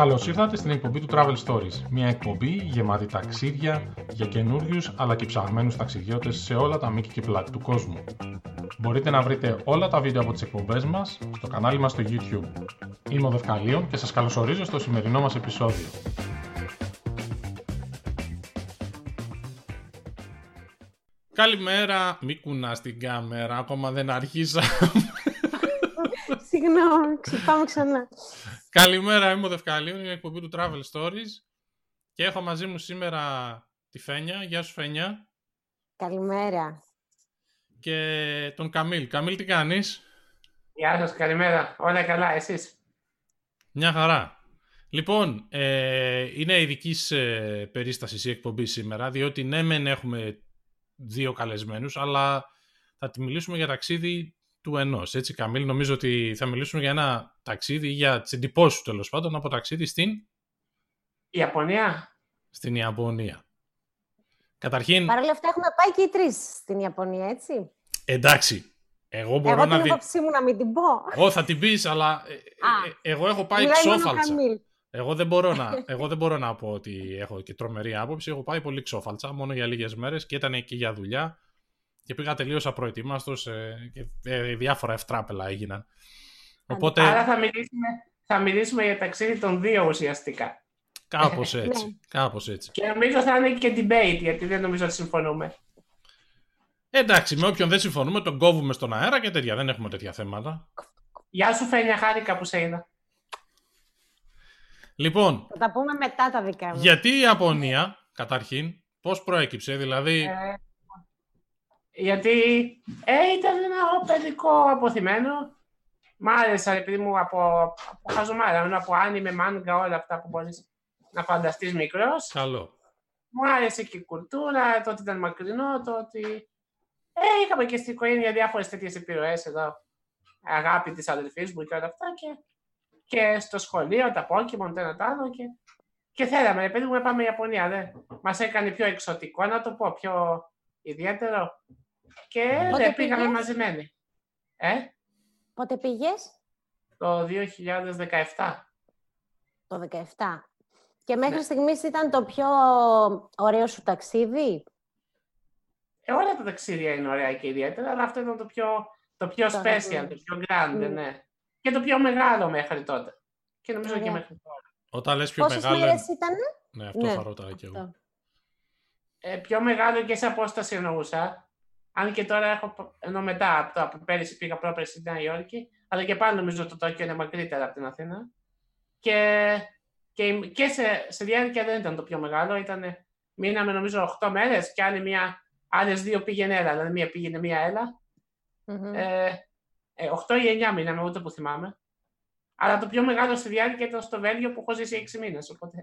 Καλώς ήρθατε στην εκπομπή του Travel Stories. Μια εκπομπή γεμάτη ταξίδια για καινούριους αλλά και ψαγμένους ταξιδιώτες σε όλα τα μήκη και πλάτη του κόσμου. Μπορείτε να βρείτε όλα τα βίντεο από τις εκπομπές μας στο κανάλι μας στο YouTube. Είμαι ο Δευκαλίων και σας καλωσορίζω στο σημερινό μας επεισόδιο. Καλημέρα, μη κουνάς την κάμερα, ακόμα δεν αρχίσαμε. Συγγνώμη, πάμε ξανά. Καλημέρα, είμαι ο Δευκαλίου, είναι η εκπομπή του Travel Stories και έχω μαζί μου σήμερα τη Φένια. Γεια σου Φένια. Καλημέρα. Και τον Καμίλ. Καμίλ, τι κάνεις; Γεια σας, καλημέρα. Όλα καλά, εσείς; Μια χαρά. Λοιπόν, ε, είναι ειδική ε, περίστασης η εκπομπή σήμερα, διότι ναι μεν έχουμε δύο καλεσμένους, αλλά θα τη μιλήσουμε για ταξίδι του ενός. Έτσι, Καμίλ, νομίζω ότι θα μιλήσουμε για ένα ταξίδι, για τι εντυπώσει του τέλος πάντων από ταξίδι στην. Ιαπωνία. Στην Ιαπωνία. Καταρχήν. Παρ' όλα αυτά έχουμε πάει και οι τρεις στην Ιαπωνία, έτσι. Εντάξει. Εγώ μπορώ εγώ να την άποψή μου να μην την πω. Ω, θα την πεις, αλλά ε, ε, εγώ έχω πάει ξόφαλτσα. Εγώ δεν, μπορώ να, εγώ δεν μπορώ να πω ότι έχω και τρομερή άποψη. Έχω πάει πολύ ξόφαλτσα, μόνο για λίγες μέρες και ήταν εκεί για δουλειά και πήγα τελείως απροετοίμαστος ε, και ε, διάφορα ευτράπελα έγιναν. Οπότε... Άρα θα μιλήσουμε, θα μιλήσουμε για ταξίδι των δύο ουσιαστικά. Κάπως έτσι. Ναι. κάπως έτσι. Και νομίζω θα είναι και debate, γιατί δεν νομίζω ότι συμφωνούμε. Εντάξει, με όποιον δεν συμφωνούμε τον κόβουμε στον αέρα και τέτοια. Δεν έχουμε τέτοια θέματα. Γεια σου, Φένια, χάρηκα που σε είδα. Λοιπόν. Θα τα πούμε μετά τα δικά μου. Γιατί η Ιαπωνία, καταρχήν, πώς προέκυψε, δηλαδή... Ε, γιατί ε, ήταν ένα παιδικό αποθυμένο. Μ' άρεσε επειδή μου από, από χαζομάρα, από άνιμε, μάνγκα, όλα αυτά που μπορείς να φανταστείς μικρός. Καλό. Μου άρεσε και η κουλτούρα, το ότι ήταν μακρινό, το ότι... Ε, είχαμε και στην οικογένεια διάφορες τέτοιες επιρροές εδώ. Αγάπη της αδελφής μου και όλα αυτά. Και, και στο σχολείο, τα Pokemon, το ένα το άλλο. Και, και θέλαμε, επειδή μου πάμε Ιαπωνία, δε. Μας έκανε πιο εξωτικό, να το πω, πιο ιδιαίτερο. Και Πότε δεν πήγαμε μαζεμένοι. Ε; Πότε πήγες; Το 2017. Το 2017. Και μέχρι ναι. στιγμής ήταν το πιο ωραίο σου ταξίδι; Ε, όλα τα ταξίδια είναι ωραία και ιδιαίτερα, αλλά αυτό ήταν το πιο, το πιο το special, το πιο grande, mm. ναι. Και το πιο μεγάλο μέχρι τότε. Και νομίζω και μέχρι τώρα. Όταν λες πιο Πόσες μεγάλο... μέρες ήταν; Ναι, αυτό ναι. θα ρωτάω και εγώ. Ε, πιο μεγάλο και σε απόσταση εννοούσα. Αν και τώρα έχω, ενώ μετά από, το, από πέρυσι πήγα πρόπερση στη Νέα Υόρκη, αλλά και πάλι νομίζω το Τόκιο είναι μακρύτερα από την Αθήνα. Και, και, και σε, σε διάρκεια δεν ήταν το πιο μεγάλο, ήταν, μείναμε νομίζω 8 μέρες και άλλη μια, άλλες δύο πήγαινε έλα, δηλαδή μία πήγαινε μία έλα. Mm-hmm. Ε, ε, 8 ή 9 μείναμε, ούτε που θυμάμαι. Αλλά το πιο μεγάλο στη διάρκεια ήταν στο Βέλγιο που έχω ζήσει 6 μήνες, οπότε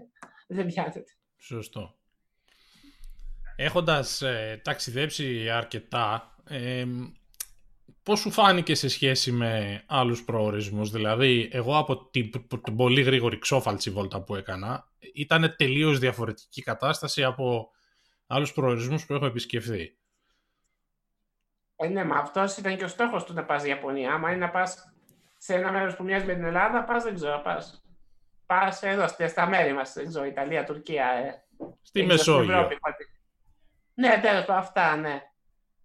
δεν πιάνεται. Σωστό. Έχοντας ε, ταξιδέψει αρκετά, ε, πώς σου φάνηκε σε σχέση με άλλους προορισμούς, δηλαδή εγώ από την, την πολύ γρήγορη ξόφαλτσι βόλτα που έκανα, ήταν τελείως διαφορετική κατάσταση από άλλους προορισμούς που έχω επισκεφθεί. Ε, ναι, μα αυτός ήταν και ο στόχος του να πας στην Ιαπωνία. Άμα είναι να πας σε ένα μέρος που μοιάζει με την Ελλάδα, πας δεν ξέρω, πας. Πας εδώ, στα μέρη μας, δεν ξέρω, Ιταλία, Τουρκία. Ε. Στη Μεσόγειο. Ναι, τέλος πάντων, αυτά, ναι.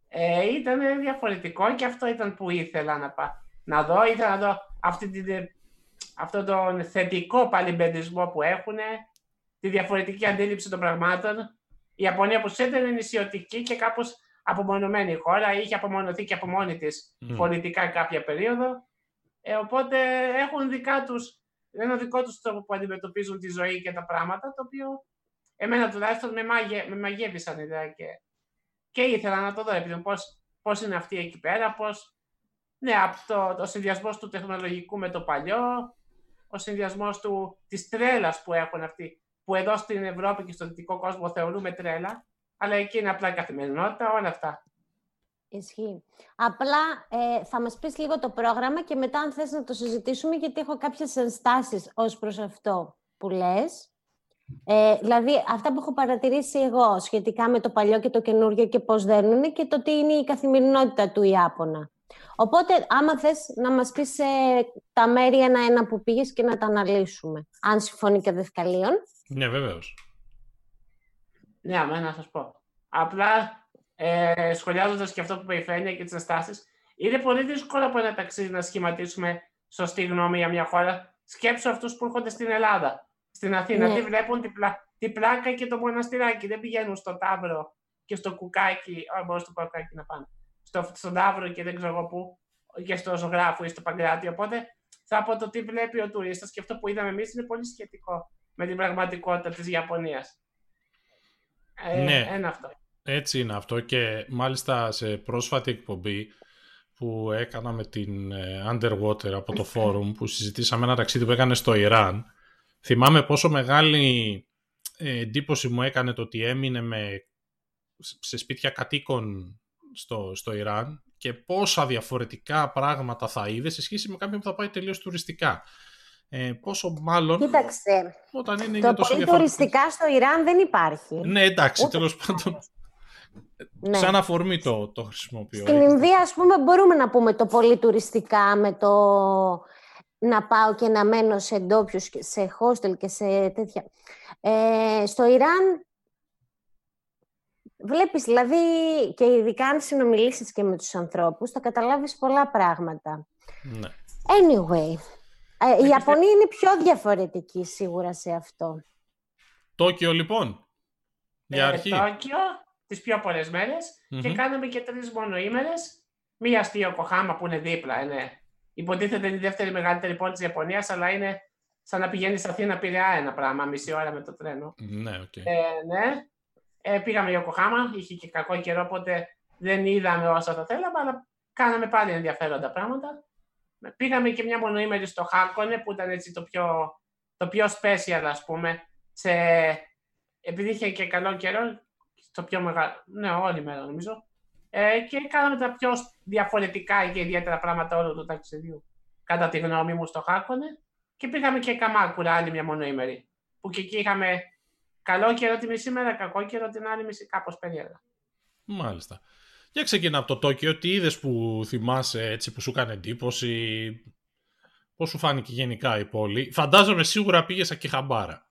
Ε, ήταν διαφορετικό και αυτό ήταν που ήθελα να, πά, να δω. Ήθελα να δω αυτή την, αυτό τον θετικό παλιμπεντισμό που έχουν, τη διαφορετική αντίληψη των πραγμάτων. Η Ιαπωνία που ήταν νησιωτική και κάπως απομονωμένη χώρα, είχε απομονωθεί και από μόνη της mm. πολιτικά κάποια περίοδο. Ε, οπότε έχουν δικά τους, ένα δικό τους τρόπο που αντιμετωπίζουν τη ζωή και τα πράγματα, το οποίο εμένα τουλάχιστον με, μαγε, με μαγεύησαν ιδέα και, και ήθελα να το δω επειδή πώς, πώς είναι αυτή εκεί πέρα, πώς, ναι, από το, το συνδυασμός του τεχνολογικού με το παλιό, ο συνδυασμός του, της τρέλας που έχουν αυτοί, που εδώ στην Ευρώπη και στο δυτικό κόσμο θεωρούμε τρέλα, αλλά εκεί είναι απλά καθημερινότητα, όλα αυτά. Ισχύει. Απλά ε, θα μας πεις λίγο το πρόγραμμα και μετά αν θες να το συζητήσουμε, γιατί έχω κάποιες ενστάσεις ως προς αυτό που λες. Ε, δηλαδή, αυτά που έχω παρατηρήσει εγώ σχετικά με το παλιό και το καινούργιο και πώς δένουν και το τι είναι η καθημερινότητα του Ιάπωνα. Οπότε, άμα θες να μας πεις ε, τα μέρη ένα-ένα που πήγες και να τα αναλύσουμε. Αν συμφωνεί και ο Δευκαλίων. Ναι, βεβαίως. Ναι, αμέ να σας πω. Απλά, ε, σχολιάζοντας και αυτό που είπε η Φένια και τις ενστάσεις, είναι πολύ δύσκολο από ένα ταξίδι να σχηματίσουμε σωστή γνώμη για μια χώρα. Σκέψου αυτούς που έρχονται στην Ελλάδα, στην Αθήνα. Ναι. Τι βλέπουν την, πλα... τη πλάκα και το μοναστηράκι. Δεν πηγαίνουν στο Ταύρο και στο Κουκάκι. Όχι, μπορεί στο Κουκάκι να πάνε. Στο, στον Ταύρο και δεν ξέρω εγώ πού. Και στο Ζωγράφο ή στο Παγκράτη. Οπότε θα πω το τι βλέπει ο τουρίστας και αυτό που είδαμε εμείς είναι πολύ σχετικό με την πραγματικότητα της Ιαπωνίας. Ε, ναι. Ένα αυτό. Έτσι είναι αυτό και μάλιστα σε πρόσφατη εκπομπή που έκανα με την ε, Underwater από το φόρουμ που συζητήσαμε ένα ταξίδι που έκανε στο Ιράν θυμάμαι πόσο μεγάλη ε, εντύπωση μου έκανε το ότι έμεινε με, σε σπίτια κατοίκων στο, στο Ιράν και πόσα διαφορετικά πράγματα θα είδε σε σχέση με κάποιον που θα πάει τελείως τουριστικά. Ε, πόσο μάλλον. Κοίταξε. Όταν είναι το πολύ τουριστικά στο Ιράν δεν υπάρχει. Ναι, εντάξει, τέλος πάντων. Ναι. Σαν αφορμή το, το χρησιμοποιώ. Στην Ινδία, ας πούμε, μπορούμε να πούμε το πολύ τουριστικά με το να πάω και να μένω σε ντόπιους, σε hostel και σε τέτοια. Ε, στο Ιράν, βλέπεις, δηλαδή, και ειδικά αν συνομιλήσεις και με τους ανθρώπους, θα καταλάβεις πολλά πράγματα. Ναι. Anyway, ε, η Ιαπωνία είναι πιο διαφορετική σίγουρα σε αυτό. Τόκιο, λοιπόν. Για ε, αρχή. Τόκιο, τις πιο πολλές και κάναμε και τρεις μονοήμερες. Μία στη Ιοκοχάμα που είναι δίπλα, είναι. Υποτίθεται είναι η δεύτερη μεγαλύτερη πόλη της Ιαπωνίας, αλλά είναι σαν να πηγαίνει στην Αθήνα Πειραιά ένα πράγμα, μισή ώρα με το τρένο. Ναι, okay. ε, ναι. Ε, πήγαμε Ιοκοχάμα, είχε και κακό καιρό, οπότε δεν είδαμε όσα θα θέλαμε, αλλά κάναμε πάλι ενδιαφέροντα πράγματα. Πήγαμε και μια μονοήμερη στο Χάκονε, που ήταν έτσι το πιο, το πιο special, ας πούμε, σε... επειδή είχε και καλό καιρό, το πιο μεγάλο. Ναι, όλη μέρα νομίζω. Ε, και κάναμε τα πιο διαφορετικά και ιδιαίτερα πράγματα όλου του ταξιδιού. Κατά τη γνώμη μου στο Χάκονε. Και πήγαμε και Καμάκουρα άλλη μια μονοήμερη. Που και εκεί είχαμε καλό καιρό τη μισή μέρα, κακό καιρό την άλλη μισή, κάπως περίεργα. Μάλιστα. Για ξεκινά από το Τόκιο, τι είδες που θυμάσαι έτσι που σου έκανε εντύπωση, πώς σου φάνηκε γενικά η πόλη; Φαντάζομαι σίγουρα πήγες σαν Κιχαμπάρα.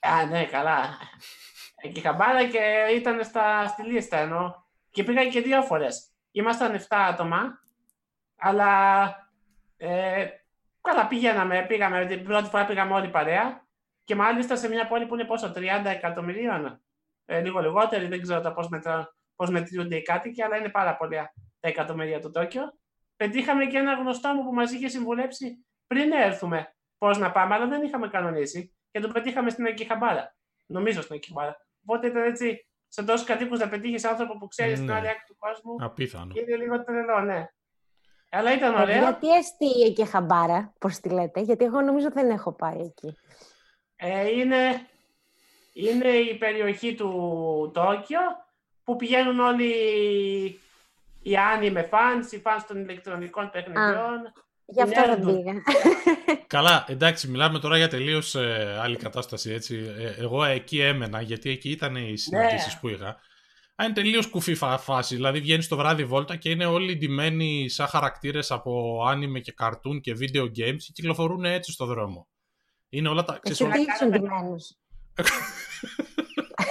Α, ναι, καλά και χαμπάρα και ήταν στα, στη λίστα ενώ. Και πήγα και δύο φορές. Ήμασταν 7 άτομα, αλλά ε, καλά πηγαίναμε, πήγαμε, την πρώτη φορά πήγαμε όλοι παρέα και μάλιστα σε μια πόλη που είναι πόσο, 30 εκατομμυρίων, ε, λίγο λιγότερη, δεν ξέρω το πώς, μετρα, πώς μετριούνται οι κάτοικοι, αλλά είναι πάρα πολλά τα εκατομμύρια του Τόκιο. Πετύχαμε και ένα γνωστό μου που μας είχε συμβουλέψει πριν έρθουμε πώς να πάμε, αλλά δεν είχαμε κανονίσει και το πετύχαμε στην Εκκιχαμπάρα. Νομίζω στην Εκκιχαμπάρα. Οπότε ήταν έτσι, σε τόσους κατοίκους να πετύχεις άνθρωπο που ξέρεις στην ναι. άλλη άκρη του κόσμου. Απίθανο. Είναι λίγο τρελό, ναι. Αλλά ήταν ωραία. Γιατί εστί και χαμπάρα, πώς τη λέτε, γιατί εγώ νομίζω δεν έχω πάει εκεί. Ε, είναι, είναι η περιοχή του Τόκιο που πηγαίνουν όλοι οι άνιμε fans, οι fans των ηλεκτρονικών παιχνιδιών. Γι' αυτό δεν πήγα. Καλά, εντάξει, μιλάμε τώρα για τελείως ε, άλλη κατάσταση. Έτσι. Ε, εγώ εκεί έμενα, γιατί εκεί ήταν οι συναντήσεις ναι. που είχα. είναι τελείως κουφή φάση. Δηλαδή, βγαίνεις το βράδυ βόλτα και είναι όλοι ντυμένοι σαν χαρακτήρες από άνιμε και καρτούν και video games και κυκλοφορούν έτσι στο δρόμο. Είναι όλα τα. Εσύ τι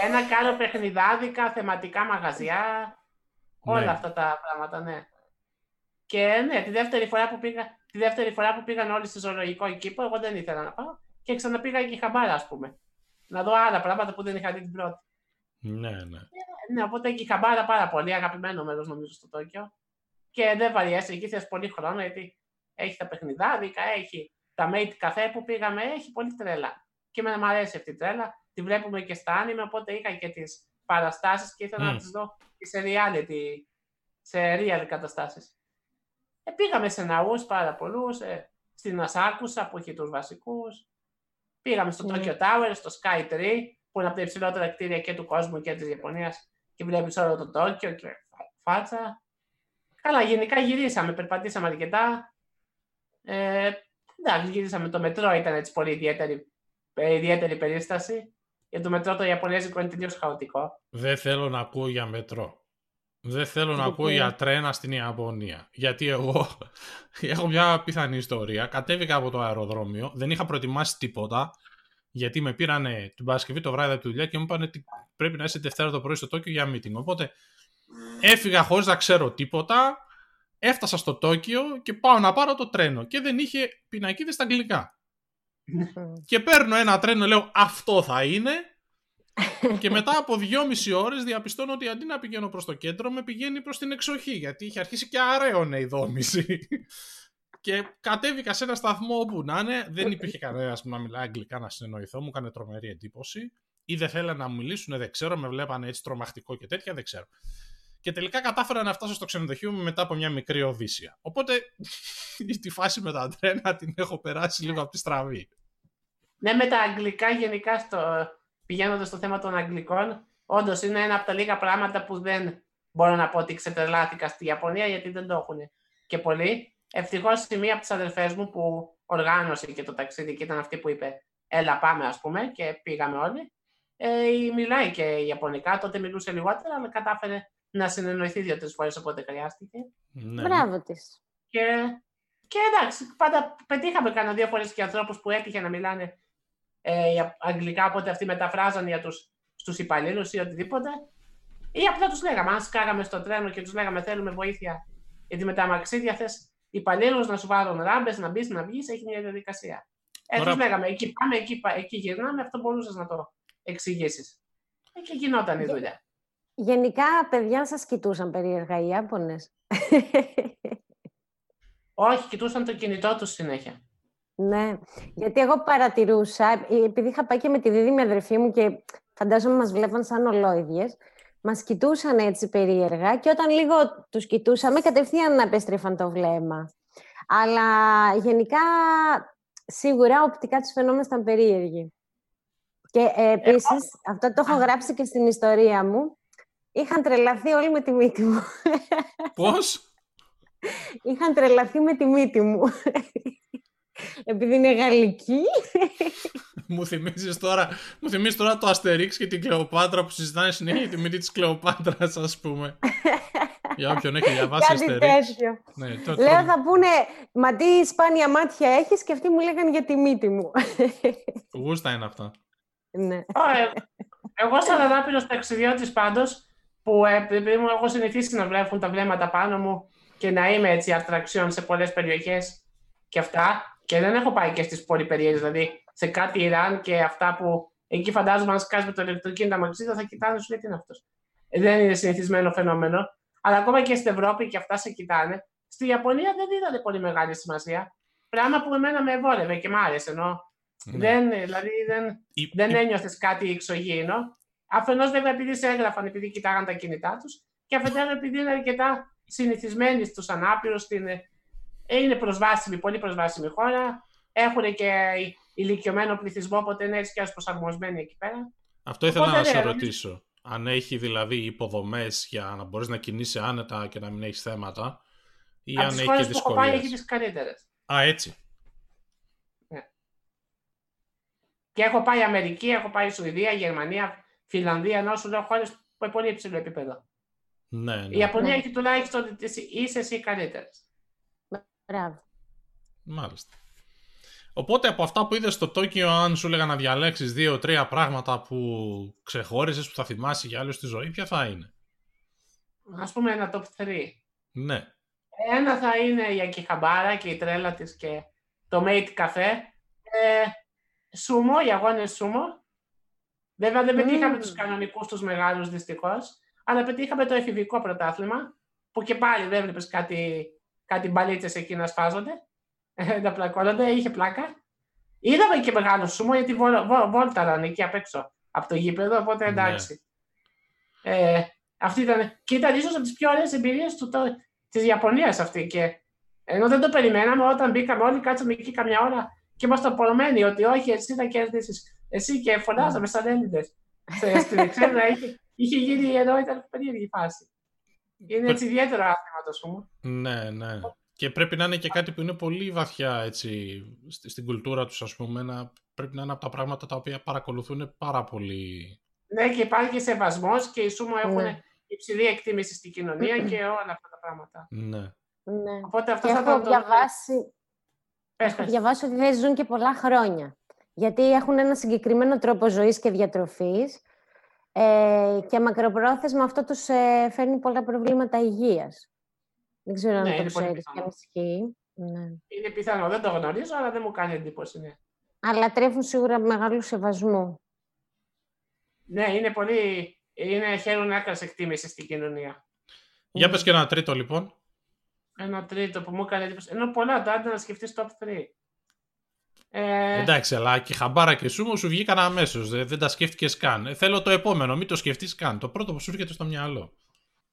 Ένα κάρο παιχνιδάδικα, θεματικά μαγαζιά. Όλα ναι. αυτά τα πράγματα, ναι. Και ναι, τη δεύτερη φορά που πήγα, τη δεύτερη φορά που πήγαν όλοι στο ζωολογικό κήπο, εγώ δεν ήθελα να πάω και ξαναπήγα και χαμπάρα, ας πούμε. Να δω άλλα πράγματα που δεν είχα δει την πρώτη. Ναι, ναι. Ε, ναι, οπότε εκεί χαμπάρα πάρα πολύ, αγαπημένο μέρος νομίζω στο Τόκιο. Και δεν βαριέσαι, εκεί θες πολύ χρόνο, γιατί έχει τα παιχνιδάδικα, έχει τα mate καφέ που πήγαμε, έχει πολύ τρέλα. Και με μου αρέσει αυτή η τρέλα. Τη βλέπουμε και στα άνιμε, οπότε είχα και τις παραστάσεις και ήθελα mm. να τις δω και σε reality, σε real καταστάσεις. Ε, πήγαμε σε ναούς πάρα πολλούς, ε, στην Ασάκουσα που έχει τους βασικούς. Πήγαμε στο Tokyo Tower, στο Sky Tree, που είναι από τα υψηλότερα κτίρια και του κόσμου και της Ιαπωνίας και βλέπεις όλο το Τόκιο και φάτσα. Καλά, γενικά γυρίσαμε, περπατήσαμε αρκετά. Ε, εντάξει, γυρίσαμε το μετρό, ήταν έτσι πολύ ιδιαίτερη, ε, ιδιαίτερη περίσταση. Για το μετρό το Ιαπωνέζικο είναι τελείως χαοτικό. Δεν θέλω να ακούω για μετρό. Δεν θέλω να πω για τρένα στην Ιαπωνία. Γιατί εγώ έχω μια πιθανή ιστορία. Κατέβηκα από το αεροδρόμιο, δεν είχα προετοιμάσει τίποτα. Γιατί με πήρανε την Παρασκευή το βράδυ από τη δουλειά και μου είπαν ότι πρέπει να είσαι Δευτέρα το πρωί στο Τόκιο για meeting. Οπότε έφυγα χωρίς να ξέρω τίποτα. Έφτασα στο Τόκιο και πάω να πάρω το τρένο. Και δεν είχε πινακίδες στα αγγλικά. και παίρνω ένα τρένο, λέω αυτό θα είναι και μετά από δυόμιση ώρες διαπιστώνω ότι αντί να πηγαίνω προς το κέντρο με πηγαίνει προς την εξοχή γιατί είχε αρχίσει και αραίωνε η δόμηση. και κατέβηκα σε ένα σταθμό όπου να είναι, δεν υπήρχε κανένα που να μιλάει αγγλικά να συνεννοηθώ, μου έκανε τρομερή εντύπωση. Ή δεν θέλανε να μου μιλήσουν, δεν ξέρω, με βλέπανε έτσι τρομακτικό και τέτοια, δεν ξέρω. Και τελικά κατάφερα να φτάσω στο ξενοδοχείο μου μετά από μια μικρή οδύσσια. Οπότε τη φάση με τα τρένα την έχω περάσει λίγο από τη στραβή. Ναι, με τα αγγλικά γενικά στο, πηγαίνοντας στο θέμα των Αγγλικών, όντως είναι ένα από τα λίγα πράγματα που δεν μπορώ να πω ότι ξετρελάθηκα στη Ιαπωνία γιατί δεν το έχουν και πολύ. Ευτυχώς η μία από τις αδερφές μου που οργάνωσε και το ταξίδι και ήταν αυτή που είπε Έλα, πάμε, ας πούμε, και πήγαμε όλοι. Ε, μιλάει και Ιαπωνικά, τότε μιλούσε λιγότερα, αλλά κατάφερε να συνεννοηθεί δύο-τρεις φορές όποτε χρειάστηκε. Ναι. Μπράβο της. Και, και εντάξει, πάντα πετύχαμε κανένα δύο φορές και ανθρώπους που έτυχε να μιλάνε ε, αγγλικά, οπότε αυτοί μεταφράζαν για τους, στους υπαλλήλους ή οτιδήποτε. Ή απλά τους λέγαμε, αν σκάγαμε στο τρένο και τους λέγαμε θέλουμε βοήθεια γιατί με τα μαξίδια θες υπαλλήλους να σου βάλουν ράμπες, να μπεις, να βγεις, έχει μια διαδικασία. Ε, Τώρα... τους λέγαμε, εκεί πάμε, εκεί, εκεί γυρνάμε, αυτό μπορούσες να το εξηγήσεις. Ε, και γινόταν η δουλειά. Γενικά, παιδιά σας κοιτούσαν περίεργα οι Ιάπωνες; Όχι, κοιτούσαν το κινητό τους συνέχεια. Ναι, γιατί εγώ παρατηρούσα, επειδή είχα πάει και με τη δίδυμη αδερφή μου και φαντάζομαι μας βλέπαν σαν ολόιδιες, μας κοιτούσαν έτσι περίεργα και όταν λίγο τους κοιτούσαμε, κατευθείαν να επέστρεφαν το βλέμμα. Αλλά γενικά, σίγουρα, οπτικά τους φαινόμασταν περίεργοι. Και ε, επίσης, αυτό το έχω γράψει και στην ιστορία μου, είχαν τρελαθεί όλοι με τη μύτη μου. Πώς; είχαν τρελαθεί με τη μύτη μου επειδή είναι γαλλική. μου θυμίζεις τώρα, μου θυμίζεις τώρα το Αστερίξ και την Κλεοπάτρα που συζητάνε συνέχεια τη μύτη της Κλεοπάτρας, ας πούμε. Για όποιον έχει διαβάσει Αστερίξ. Ναι, το, Λέω θα πούνε, μα τι σπάνια μάτια έχεις και αυτοί μου λέγανε για τη μύτη μου. Γούστα είναι αυτά. Ναι. εγώ σαν ανάπηρος ταξιδιώτης πάντως, που επειδή μου έχω συνηθίσει να βλέπουν τα βλέμματα πάνω μου και να είμαι έτσι ατραξιόν σε πολλές περιοχές και αυτά, και δεν έχω πάει και στις πολύ περίεργε, δηλαδή σε κάτι Ιράν και αυτά που εκεί φαντάζομαι αν σκάσει με το ηλεκτροκίνητο μαξίδα θα κοιτάνε, σου λέει τι είναι αυτός. Ε, δεν είναι συνηθισμένο φαινόμενο. Αλλά ακόμα και στην Ευρώπη και αυτά σε κοιτάνε. Στη Ιαπωνία δεν είδατε πολύ μεγάλη σημασία. Πράγμα που εμένα με βόλευε και μ' άρεσε. Ενώ ναι. δεν, δηλαδή δεν, η, δεν ένιωθες κάτι εξωγήινο. Αφενός βέβαια επειδή σε έγραφαν, επειδή κοιτάγαν τα κινητά τους. Και αφετέρου επειδή είναι αρκετά συνηθισμένοι στους ανάπηρους στην είναι προσβάσιμη, πολύ προσβάσιμη χώρα. Έχουν και ηλικιωμένο πληθυσμό, οπότε είναι έτσι και ω προσαρμοσμένοι εκεί πέρα. Αυτό ήθελα οπότε, να σε ρωτήσω. Αν έχει δηλαδή υποδομές για να μπορείς να κινείσαι άνετα και να μην έχεις θέματα, ή Από αν τις έχει και δυσκολίε. Που πάει, έχει τις καλύτερες. Α, έτσι. Ναι. Και έχω πάει Αμερική, έχω πάει Σουηδία, Γερμανία, Φιλανδία, ενώ σου λέω χώρες που είναι πολύ υψηλό επίπεδο. Ναι, ναι. Η Ιαπωνία ναι. έχει τουλάχιστον είσαι εσύ καλύτερες. Μπράβο. Μάλιστα. Οπότε από αυτά που είδες στο Τόκιο, αν σου έλεγα να διαλέξεις δύο-τρία πράγματα που ξεχώρισες, που θα θυμάσαι για άλλο στη ζωή, ποια θα είναι; Ας πούμε ένα top 3. Ναι. Ένα θα είναι η Ακιχαμπάρα και η τρέλα της και το Mate Café. Ε, σούμο, οι αγώνες σούμο. Βέβαια δεν πετύχαμε mm. τους κανονικούς τους μεγάλους δυστυχώς, αλλά πετύχαμε το εφηβικό πρωτάθλημα, που και πάλι δεν βλέπεις κάτι κάτι μπαλίτσες εκεί να σφάζονται, ε, να πλακώνονται, είχε πλάκα. Είδαμε και μεγάλο σούμο γιατί βόλταραν εκεί απ' έξω από το γήπεδο, οπότε ναι. εντάξει. Ναι. Ε, αυτή ήταν, και ήταν ίσως από τις πιο ωραίες εμπειρίες της Ιαπωνίας αυτή. Και, ενώ δεν το περιμέναμε, όταν μπήκαμε όλοι, κάτσαμε εκεί καμιά ώρα και ήμασταν απορρομμένοι ότι όχι, εσύ θα κερδίσεις. Εσύ και φωνάζαμε σαν Έλληνες. Στην Εξέδρα είχε, είχε γίνει εδώ, ήταν περίεργη φάση. Είναι έτσι ιδιαίτερο άθλημα το σούμο. Ναι, ναι. Και πρέπει να είναι και κάτι που είναι πολύ βαθιά έτσι, στην κουλτούρα τους, ας πούμε. Να, πρέπει να είναι από τα πράγματα τα οποία παρακολουθούν πάρα πολύ. Ναι, και υπάρχει και σεβασμός και οι σούμο έχουν ναι. υψηλή εκτίμηση στην κοινωνία και όλα αυτά τα πράγματα. Ναι. Ναι. Οπότε αυτό Και θα έχω ήταν το... διαβάσει, Πες, έχω πες. διαβάσει ότι δεν ζουν και πολλά χρόνια. Γιατί έχουν ένα συγκεκριμένο τρόπο ζωής και διατροφής ε, και μακροπρόθεσμα αυτό τους ε, φέρνει πολλά προβλήματα υγείας. Δεν ξέρω αν Ναι, το είναι πολύ ξέρεις και πιθανό. αν ισχύει. Ναι. Είναι πιθανό, δεν το γνωρίζω, αλλά δεν μου κάνει εντύπωση. Ναι, Αλλά τρέφουν σίγουρα μεγάλου σεβασμού. ναι είναι πολύ... Είναι χαίρουν άκρας εκτίμηση στην κοινωνία. Για πες και ένα τρίτο λοιπόν. Ένα τρίτο που μου έκανε εντύπωση. Ενώ πολλά τα άντε να σκεφτείς top 3. Ε, Εντάξει, αλλά και χαμπάρα και σούμο σου βγήκαν αμέσως. Δεν, δεν τα σκέφτηκες καν. Ε, θέλω το επόμενο, μην το σκεφτείς καν. Το πρώτο που σου έρχεται στο μυαλό.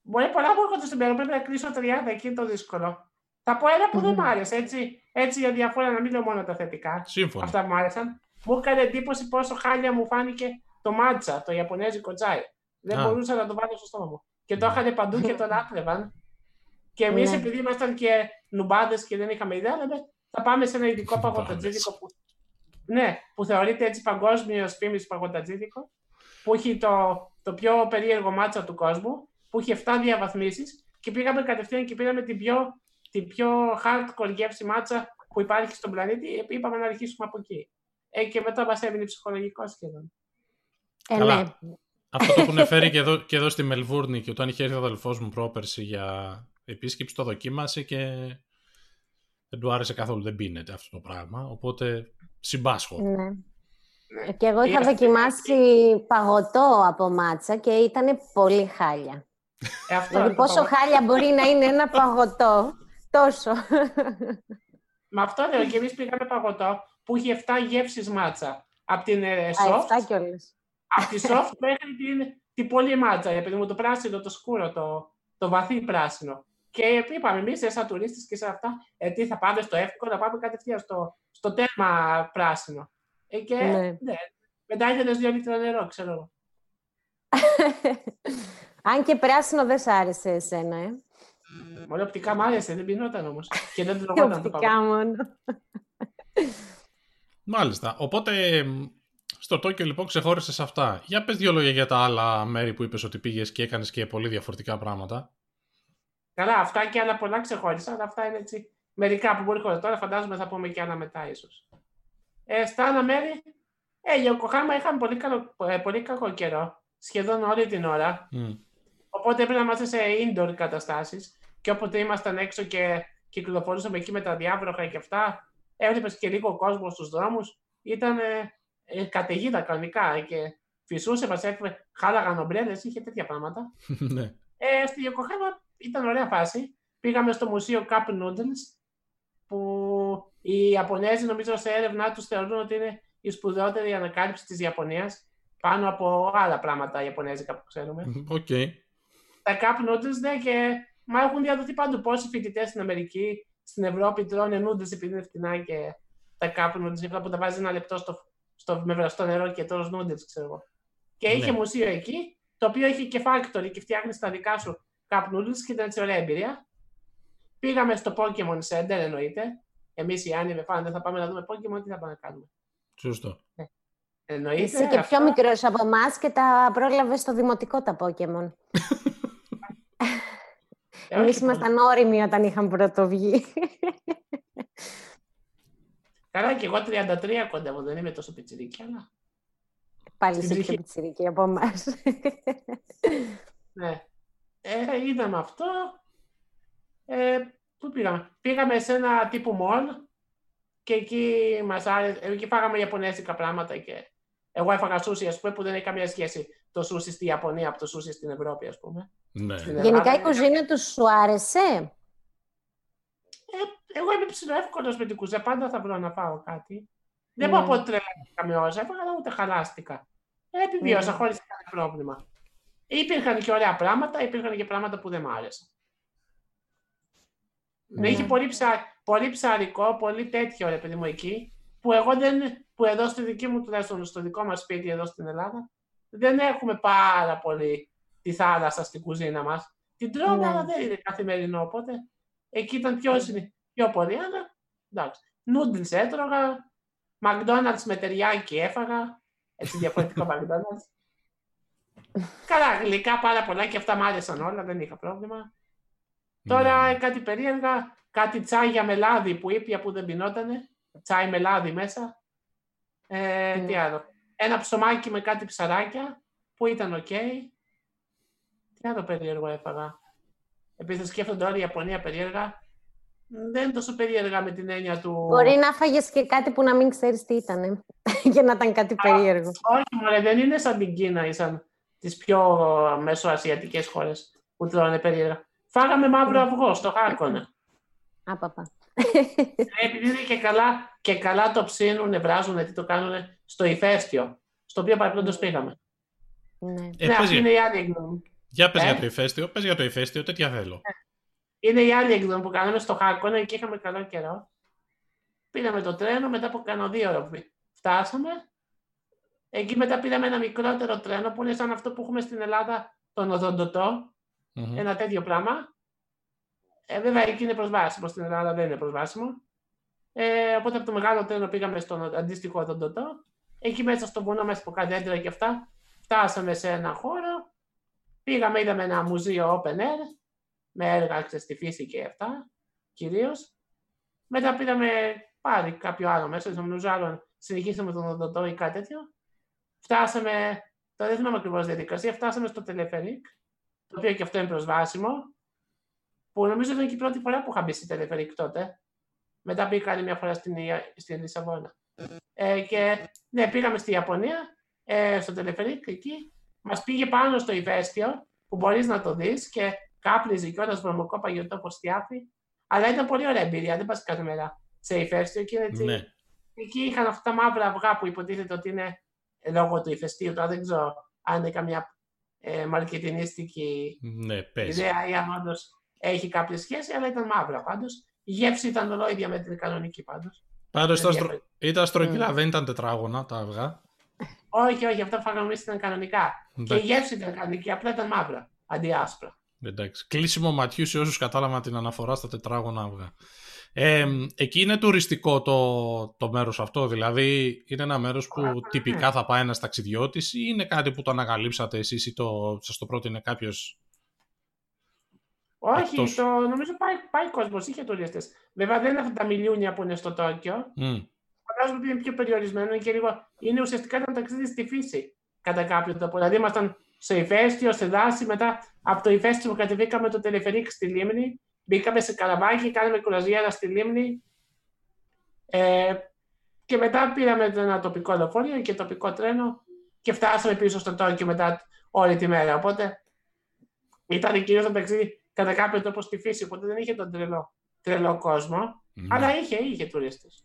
Μπορεί πολλά που έρχονται στην πέρα, πρέπει να κλείσω 30, εκεί είναι το δύσκολο. Θα πω ένα που δεν Μμμ. μ' άρεσε, έτσι, έτσι για διαφορά, να μην λέω μόνο τα θετικά. Σύμφωνα. Αυτά που μου άρεσαν. Μου έκανε εντύπωση πόσο χάλια μου φάνηκε το μάτσα, το Ιαπωνέζικο τσάι. Δεν Α. μπορούσα να το βάλω στο στόμα μου. Και το Ναι. είχαν παντού και το λάτρευαν. Και εμείς, Ναι. επειδή ήμασταν και νουμπάδες και δεν είχαμε ιδέα, λέμε θα πάμε σε ένα ειδικό Νουμπάδες. παγωτατζίδικο που, ναι, που θεωρείται έτσι παγκόσμιος φήμης παγωτατζίδικο, που έχει το, το πιο περίεργο μάτσα του κόσμου, που έχει 7 διαβαθμίσεις και πήγαμε κατευθείαν και πήραμε την πιο, την πιο hardcore γεύση μάτσα που υπάρχει στον πλανήτη. Είπαμε να αρχίσουμε από εκεί. Ε, και μετά μας έμεινε ψυχολογικός σχεδόν. Ε, Καλά. ναι. Αυτό το έχουν φέρει και εδώ, και εδώ στη Μελβούρνη και όταν είχε έρθει ο αδελφός μου πρόπερση για επίσκεψη, το δοκίμασε και δεν του άρεσε καθόλου. Δεν πίνεται αυτό το πράγμα. Οπότε συμπάσχω. ναι. Ναι. Και εγώ είχα Ε, δοκιμάσει παγωτό από μάτσα και ήταν πολύ χάλια. Ε, αυτό Δηλαδή είναι το πόσο παγωτό. χάλια μπορεί να είναι ένα παγωτό, τόσο. Με αυτό λέω και εμείς πήγαμε παγωτό που είχε 7 γεύσεις μάτσα. Από την ε, Α, soft, εφτά κιόλας. από τη soft μέχρι την, την πολύ μάτσα. Επειδή μου το πράσινο, το σκούρο, το, το βαθύ πράσινο. Και είπαμε εμεί, σαν τουρίστες και σε αυτά, ε, τι θα πάμε στο εύκολο, να πάμε κατευθείαν στο, στο τέρμα πράσινο. Ε, και Ναι. ναι. μετά ήθελε δύο λίτρα νερό, ξέρω εγώ. Αν και πράσινο δεν σ' άρεσε εσένα, ε. Μόνο οπτικά μ' άρεσε, δεν πεινόταν όμως. και δεν τρώγονταν το Οπτικά παγωτό. μόνο. Μάλιστα. Οπότε μ, στο Τόκιο λοιπόν ξεχώρισες αυτά. Για πες δύο λόγια για τα άλλα μέρη που είπες ότι πήγες και έκανες και πολύ διαφορετικά πράγματα. Καλά, αυτά και άλλα πολλά ξεχώρισα, αλλά αυτά είναι έτσι μερικά που μπορεί χωρίς. Τώρα φαντάζομαι θα πούμε και άλλα μετά ίσως. Ε, στα άλλα μέρη, ε, για Οκοχάμα είχαμε πολύ, καλό, ε, πολύ κακό καιρό, σχεδόν όλη την ώρα. Μμ. Οπότε έπρεπε να είμαστε σε indoor καταστάσεις και όποτε ήμασταν έξω και κυκλοφορούσαμε εκεί με τα διάβροχα και αυτά, έβλεπες και λίγο κόσμο στους δρόμους. Ήταν ε, ε, καταιγίδα κανονικά και φυσούσε, μας έφερε, χάλαγαν ομπρέλες, είχε τέτοια πράγματα. ναι. Ε, στη Yokohama ήταν ωραία φάση. Πήγαμε στο μουσείο Cup Noodles, που οι Ιαπωνέζοι νομίζω σε έρευνά τους θεωρούν ότι είναι η σπουδαιότερη ανακάλυψη της Ιαπωνίας, πάνω από άλλα πράγματα Ιαπωνέζικα που ξέρουμε. Οκ. Τα Cup Noodles, ναι, και μα έχουν διαδοθεί παντού. Πόσοι φοιτητές στην Αμερική, στην Ευρώπη τρώνε noodles επειδή είναι φτηνά και τα Cup Noodles, αυτά που τα βάζει ένα λεπτό στο, στο, με βραστό νερό και τρως noodles, ξέρω εγώ. Και είχε Ναι. μουσείο εκεί, το οποίο είχε και factory και φτιάχνεις τα δικά σου Cup Noodles και ήταν έτσι ωραία εμπειρία. Πήγαμε στο Pokemon Center, εννοείται. Εμείς οι anime fan, δεν θα πάμε να δούμε Pokemon, τι θα πάμε να κάνουμε. Σωστό. Εννοείται. Είσαι και αυτά. πιο μικρός από εμάς και τα πρόλαβες στο δημοτικό τα Pokemon. Ε, Εμείς όχι ήμασταν όριμοι όταν είχαν πρωτοβγεί. Καλά, και εγώ 33 κοντεύω, δεν είμαι τόσο πιτσιρίκι, αλλά. Πάλι Στην είσαι πιο ψυχή. πιτσιρίκι από εμάς. Ναι. Ε, είδαμε αυτό. Ε, πού πήγαμε. Πήγαμε σε ένα τύπου mall και εκεί μας άρεσε, εκεί φάγαμε ιαπωνέζικα πράγματα και εγώ έφαγα σούσι, ας πούμε, που δεν έχει καμία σχέση το σούσι στη Ιαπωνία από το σούσι στην Ευρώπη, ας πούμε. Ναι. Στην Γενικά Ελλάδα η είναι- κουζίνα του σου άρεσε; Ε, εγώ είμαι ψηλοεύκολος με την κουζέ, πάντα θα βρω να φάω κάτι. Δεν Ναι. μπορώ να πω ότι τρελάθηκα με όσα έφαγα, αλλά ούτε χαλάστηκα. Ε, επιβίωσα Ναι. χωρίς κανένα πρόβλημα. Υπήρχαν και ωραία πράγματα, υπήρχαν και πράγματα που δεν μ' άρεσαν. Ναι. Ναι. Είχε πολύ, ψα... πολύ ψαρικό, πολύ τέτοιο ρε παιδί μου εκεί, που εγώ δεν, που εδώ στη δική μου τουλάχιστον στο δικό μας σπίτι εδώ στην Ελλάδα, δεν έχουμε πάρα πολύ τη θάλασσα στην κουζίνα μας. Την τρώμε, Ναι. αλλά δεν είναι καθημερινό, οπότε εκεί ήταν πιο, συνη- πιο πολύ, αλλά εντάξει. Noodles έτρωγα, McDonald's με teriyaki έφαγα, έτσι διαφορετικό McDonald's. Καλά, γλυκά πάρα πολλά και αυτά μ' άρεσαν όλα, δεν είχα πρόβλημα. Τώρα Ναι. κάτι περίεργα, κάτι τσάγια με λάδι που ήπια που δεν πινότανε. Τσάι με λάδι μέσα. Ε, Ναι. Τι άλλο. Ένα ψωμάκι με κάτι ψαράκια που ήταν οκ. Τι άλλο περίεργο έφαγα. Επειδή σκέφτονται όλοι η Ιαπωνία περίεργα. Δεν είναι τόσο περίεργα με την έννοια του. Μπορεί να φάγες και κάτι που να μην ξέρεις τι ήταν. για να ήταν κάτι περίεργο. Όχι, μωρέ, δεν είναι σαν την Κίνα ή σαν τις πιο μεσοασιατικές χώρες που τρώνε περίεργα. Φάγαμε μαύρο αυγό στο Χάρκονα. Άπαπα. Ε, Επειδή είναι και καλά, και καλά το ψήνουν, βράζουν, τι το κάνουν στο ηφαίστειο, στο οποίο παρεπιπτόντως πήγαμε. ναι. Ε, ναι, πες αυτή για- είναι η άλλη εκδρομή. Για πες Ε; για το ηφαίστειο, πες για το ηφαίστειο, τέτοια θέλω. Είναι η άλλη εκδρομή που κάναμε στο Χάρκονα και είχαμε καλό καιρό. Πήραμε το τρένο, μετά από κάνα δύο ώρα που φτάσαμε. Εκεί μετά πήραμε ένα μικρότερο τρένο που είναι σαν αυτό που έχουμε στην Ελλάδα, τον Οδοντοτό. Μμμ. ένα τέτοιο πράγμα. Ε, βέβαια εκεί είναι προσβάσιμο, στην Ελλάδα δεν είναι προσβάσιμο. Ε, οπότε από το μεγάλο τρένο πήγαμε στον αντίστοιχο οδοντοτό. Εκεί μέσα στο βουνό, μέσα από κάτι έντρα και αυτά, φτάσαμε σε ένα χώρο. Πήγαμε, είδαμε ένα μουζείο open air, με έργα ξέρεις, στη φύση και αυτά, κυρίως. Μετά πήραμε πάλι κάποιο άλλο μέσα, νομίζω άλλο, συνεχίσαμε τον οδοντοτό ή κάτι τέτοιο. Φτάσαμε, τώρα δεν θυμάμαι ακριβώς διαδικασία, φτάσαμε στο τελεφερικ, το οποίο και αυτό είναι προσβάσιμο, που νομίζω ήταν και η πρώτη φορά που είχα μπει στη τελεφερικ τότε. Μετά μπήκα άλλη μια φορά στην, Ια- στην Λισαβόνα. Ε, και ναι, πήγαμε στη Ιαπωνία, ε, στο τελεφερικ εκεί, μας πήγε πάνω στο ηφαίστειο, που μπορείς να το δεις και κάπνιζε κιόλας βρωμοκό παγιωτό από στιάφι. Αλλά ήταν πολύ ωραία εμπειρία, δεν πας κάθε μέρα σε ηφαίστειο και είναι έτσι. Ναι. Εκεί είχαν αυτά τα μαύρα αυγά που υποτίθεται ότι είναι ε, λόγω του ηφαιστείου. Τώρα δεν ξέρω αν είναι καμιά ε, μαρκετινίστικη Ναι, πες. ιδέα ή αν όντως έχει κάποια σχέση, αλλά ήταν μαύρα πάντως. Η γεύση ήταν ολόιδια με την κανονική πάντως. Πάντως ήταν, δεν στρο... διαφέρει. ήταν στρογγυλά, Μμ. δεν ήταν τετράγωνα τα αυγά. Όχι, όχι, αυτά που φάγαμε εμείς ήταν κανονικά. Και η Εντάξει. γεύση ήταν κανονική, απλά ήταν μαύρα αντί άσπρα. Εντάξει. Κλείσιμο ματιού σε όσους κατάλαβαν την αναφορά στα τετράγωνα αυγά. Ε, εκεί είναι τουριστικό το, το μέρος αυτό, δηλαδή είναι ένα μέρος που Α, τυπικά θα πάει ένας ταξιδιώτης ή είναι κάτι που το ανακαλύψατε εσείς ή το, σας το πρότεινε κάποιος. Όχι, Εκτός; το, νομίζω πάει, πάει κόσμος, είχε τουρίστες. Βέβαια δεν είναι αυτά τα μιλιούνια που είναι στο Τόκιο. Μμ. Φαντάζομαι ότι είναι πιο περιορισμένο είναι και λίγο. Είναι ουσιαστικά ένα ταξίδι στη φύση κατά κάποιο τρόπο. Δηλαδή ήμασταν σε ηφαίστειο, σε δάση, μετά από το ηφαίστειο κατεβήκαμε το τελεφερίκ στη λίμνη, μπήκαμε σε καραβάκι, κάναμε κουραζιέρα στη λίμνη. Ε, και μετά πήραμε ένα τοπικό λεωφορείο και τοπικό τρένο και φτάσαμε πίσω στο Τόκιο μετά όλη τη μέρα. Οπότε ήταν κυρίως ένα ταξίδι κατά κάποιο τρόπο στη φύση, οπότε δεν είχε τον τρελό, τρελό κόσμο, Ναι. αλλά είχε, είχε τουρίστες.